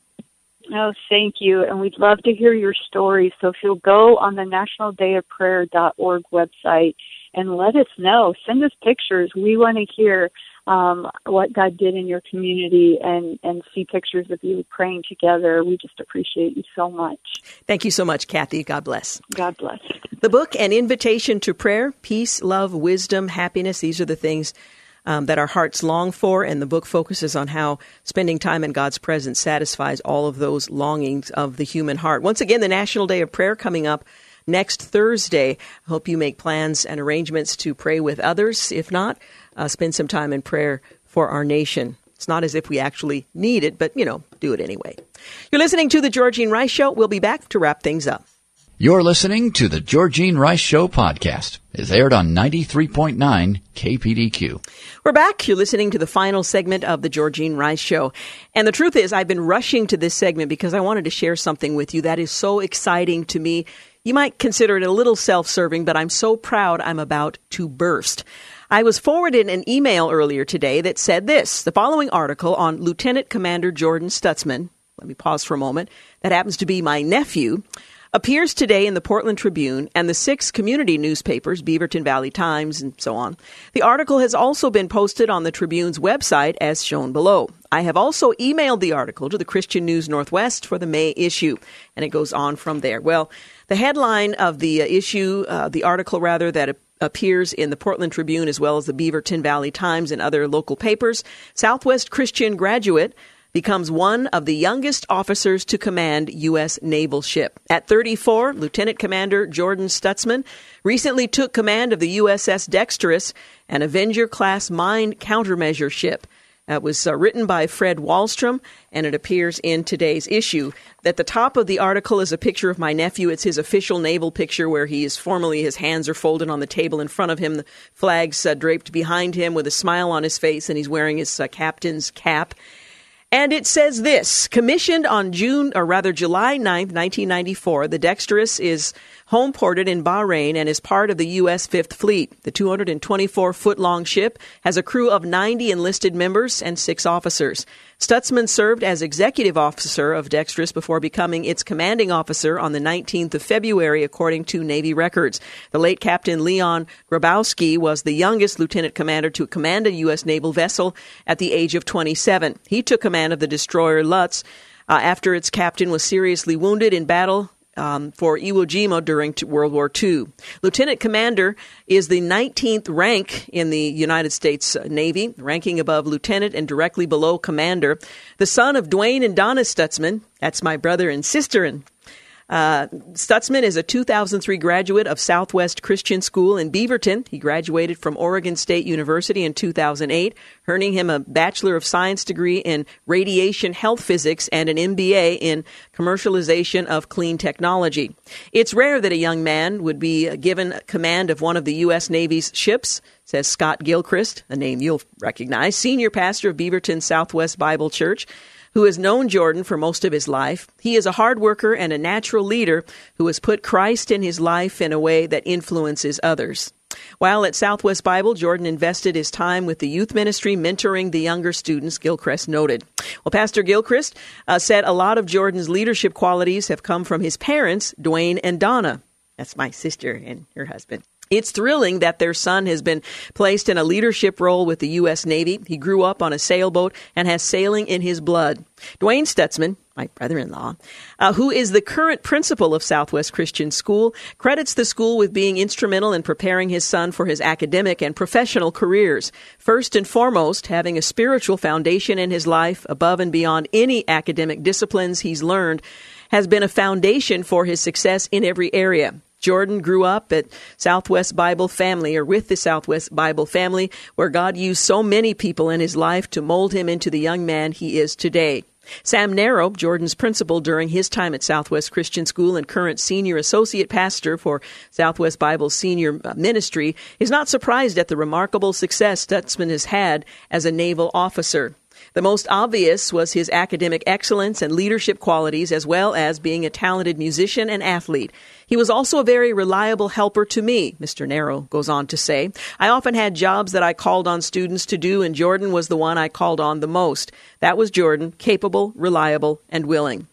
Oh, thank you. And we'd love to hear your stories. So if you'll go on the nationaldayofprayer.org website and let us know, send us pictures. We want to hear um, what God did in your community and, and see pictures of you praying together. We just appreciate you so much. Thank you so much, Kathy. God bless. God bless. The book, An Invitation to Prayer, Peace, Love, Wisdom, Happiness, these are the things um, that our hearts long for, and the book focuses on how spending time in God's presence satisfies all of those longings of the human heart. Once again, the National Day of Prayer coming up next Thursday. I hope you make plans and arrangements to pray with others. If not, uh, spend some time in prayer for our nation. It's not as if we actually need it, but, you know, do it anyway. You're listening to The Georgene Rice Show. We'll be back to wrap things up. You're listening to the Georgene Rice Show podcast. It's aired on 93.9 KPDQ. We're back. You're listening to the final segment of the Georgene Rice Show. And the truth is, I've been rushing to this segment because I wanted to share something with you that is so exciting to me. You might consider it a little self serving, but I'm so proud I'm about to burst. I was forwarded an email earlier today that said this the following article on Lieutenant Commander Jordan Stutzman. Let me pause for a moment. That happens to be my nephew appears today in the Portland Tribune and the six community newspapers, Beaverton Valley Times, and so on. The article has also been posted on the Tribune's website as shown below. I have also emailed the article to the Christian News Northwest for the May issue, and it goes on from there. Well, the headline of the uh, issue, uh, the article rather, that appears in the Portland Tribune as well as the Beaverton Valley Times and other local papers Southwest Christian graduate becomes one of the youngest officers to command U.S. naval ship. At 34, Lieutenant Commander Jordan Stutzman recently took command of the USS Dexterous, an Avenger class mine countermeasure ship. It was uh, written by Fred Wallstrom, and it appears in today's issue. At the top of the article is a picture of my nephew. It's his official naval picture where he is formally, his hands are folded on the table in front of him, the flags uh, draped behind him with a smile on his face, and he's wearing his uh, captain's cap. And it says this commissioned on June, or rather July 9th, 1994, the Dexterous is home ported in Bahrain and is part of the U.S. Fifth Fleet. The 224 foot long ship has a crew of 90 enlisted members and six officers. Stutzman served as executive officer of Dexterous before becoming its commanding officer on the 19th of February, according to Navy records. The late Captain Leon Grabowski was the youngest lieutenant commander to command a U.S. naval vessel at the age of 27. He took command of the destroyer Lutz uh, after its captain was seriously wounded in battle um, for Iwo Jima during World War II. Lieutenant Commander is the 19th rank in the United States Navy, ranking above lieutenant and directly below commander. The son of Dwayne and Donna Stutzman, that's my brother and sister in uh, Stutzman is a 2003 graduate of Southwest Christian School in Beaverton. He graduated from Oregon State University in 2008, earning him a Bachelor of Science degree in Radiation Health Physics and an MBA in Commercialization of Clean Technology. It's rare that a young man would be given command of one of the U.S. Navy's ships, says Scott Gilchrist, a name you'll recognize, senior pastor of Beaverton Southwest Bible Church who has known Jordan for most of his life. He is a hard worker and a natural leader who has put Christ in his life in a way that influences others. While at Southwest Bible, Jordan invested his time with the youth ministry, mentoring the younger students, Gilchrist noted. Well, Pastor Gilchrist uh, said a lot of Jordan's leadership qualities have come from his parents, Dwayne and Donna. That's my sister and her husband. It's thrilling that their son has been placed in a leadership role with the U.S. Navy. He grew up on a sailboat and has sailing in his blood. Dwayne Stutzman, my brother in law, uh, who is the current principal of Southwest Christian School, credits the school with being instrumental in preparing his son for his academic and professional careers. First and foremost, having a spiritual foundation in his life above and beyond any academic disciplines he's learned has been a foundation for his success in every area. Jordan grew up at Southwest Bible Family or with the Southwest Bible Family, where God used so many people in his life to mold him into the young man he is today. Sam Narrow, Jordan's principal during his time at Southwest Christian School and current senior associate pastor for Southwest Bible Senior Ministry, is not surprised at the remarkable success Stutzman has had as a naval officer. The most obvious was his academic excellence and leadership qualities, as well as being a talented musician and athlete. He was also a very reliable helper to me, Mr. Narrow goes on to say. I often had jobs that I called on students to do, and Jordan was the one I called on the most. That was Jordan, capable, reliable, and willing.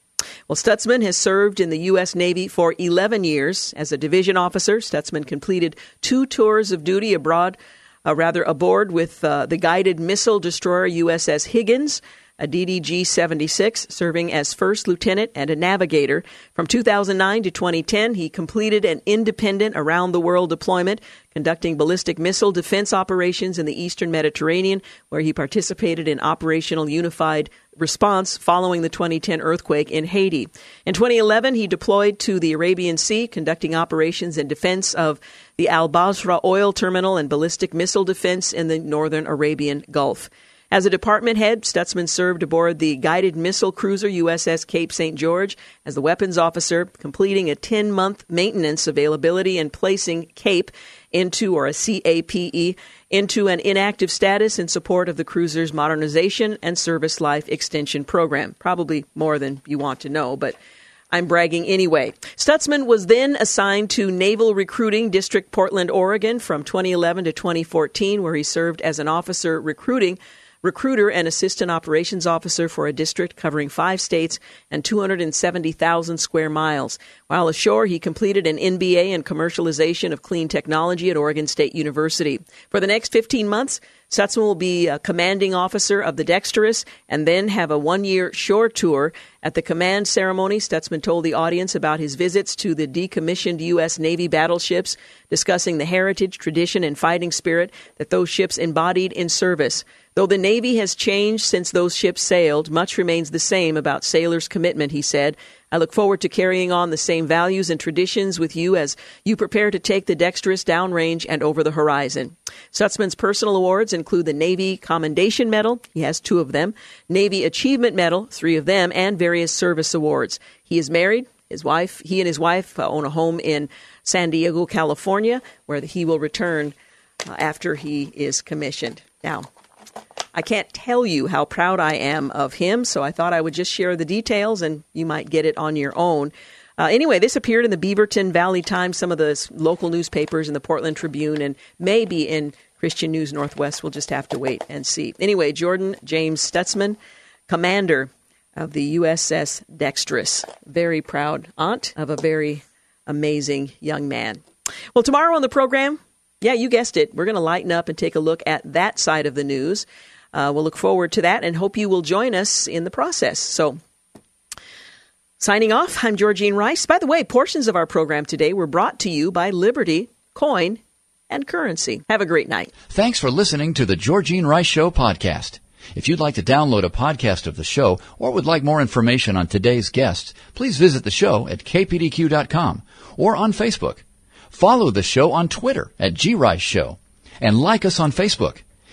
Well, Stutzman has served in the U.S. Navy for 11 years. As a division officer, Stutzman completed two tours of duty abroad, uh, rather aboard with uh, the guided missile destroyer USS Higgins a DDG 76, serving as first lieutenant and a navigator. From 2009 to 2010, he completed an independent around the world deployment, conducting ballistic missile defense operations in the eastern Mediterranean, where he participated in Operational Unified Response following the 2010 earthquake in Haiti. In 2011, he deployed to the Arabian Sea, conducting operations in defense of the Al Basra oil terminal and ballistic missile defense in the northern Arabian Gulf. As a department head, Stutzman served aboard the guided missile cruiser USS Cape St. George as the weapons officer, completing a 10 month maintenance availability and placing CAPE into, or a CAPE, into an inactive status in support of the cruiser's modernization and service life extension program. Probably more than you want to know, but I'm bragging anyway. Stutzman was then assigned to Naval Recruiting District, Portland, Oregon from 2011 to 2014, where he served as an officer recruiting recruiter and assistant operations officer for a district covering five states and 270,000 square miles. While ashore, he completed an MBA in commercialization of clean technology at Oregon State University. For the next 15 months, Stutzman will be a commanding officer of the Dexterous and then have a one year shore tour. At the command ceremony, Stutzman told the audience about his visits to the decommissioned U.S. Navy battleships, discussing the heritage, tradition, and fighting spirit that those ships embodied in service. Though the Navy has changed since those ships sailed, much remains the same about sailors' commitment, he said. I look forward to carrying on the same values and traditions with you as you prepare to take the dexterous downrange and over the horizon. Stutzman's personal awards include the Navy Commendation Medal, he has two of them, Navy Achievement Medal, three of them, and various service awards. He is married. His wife, he and his wife uh, own a home in San Diego, California, where he will return uh, after he is commissioned. Now, I can't tell you how proud I am of him, so I thought I would just share the details and you might get it on your own. Uh, anyway, this appeared in the Beaverton Valley Times, some of the local newspapers, in the Portland Tribune, and maybe in Christian News Northwest. We'll just have to wait and see. Anyway, Jordan James Stutzman, commander of the USS Dexterous. Very proud aunt of a very amazing young man. Well, tomorrow on the program, yeah, you guessed it. We're going to lighten up and take a look at that side of the news. Uh, we'll look forward to that and hope you will join us in the process. So, signing off, I'm Georgene Rice. By the way, portions of our program today were brought to you by Liberty Coin and Currency. Have a great night. Thanks for listening to the Georgene Rice Show podcast. If you'd like to download a podcast of the show or would like more information on today's guests, please visit the show at kpdq.com or on Facebook. Follow the show on Twitter at grice show and like us on Facebook.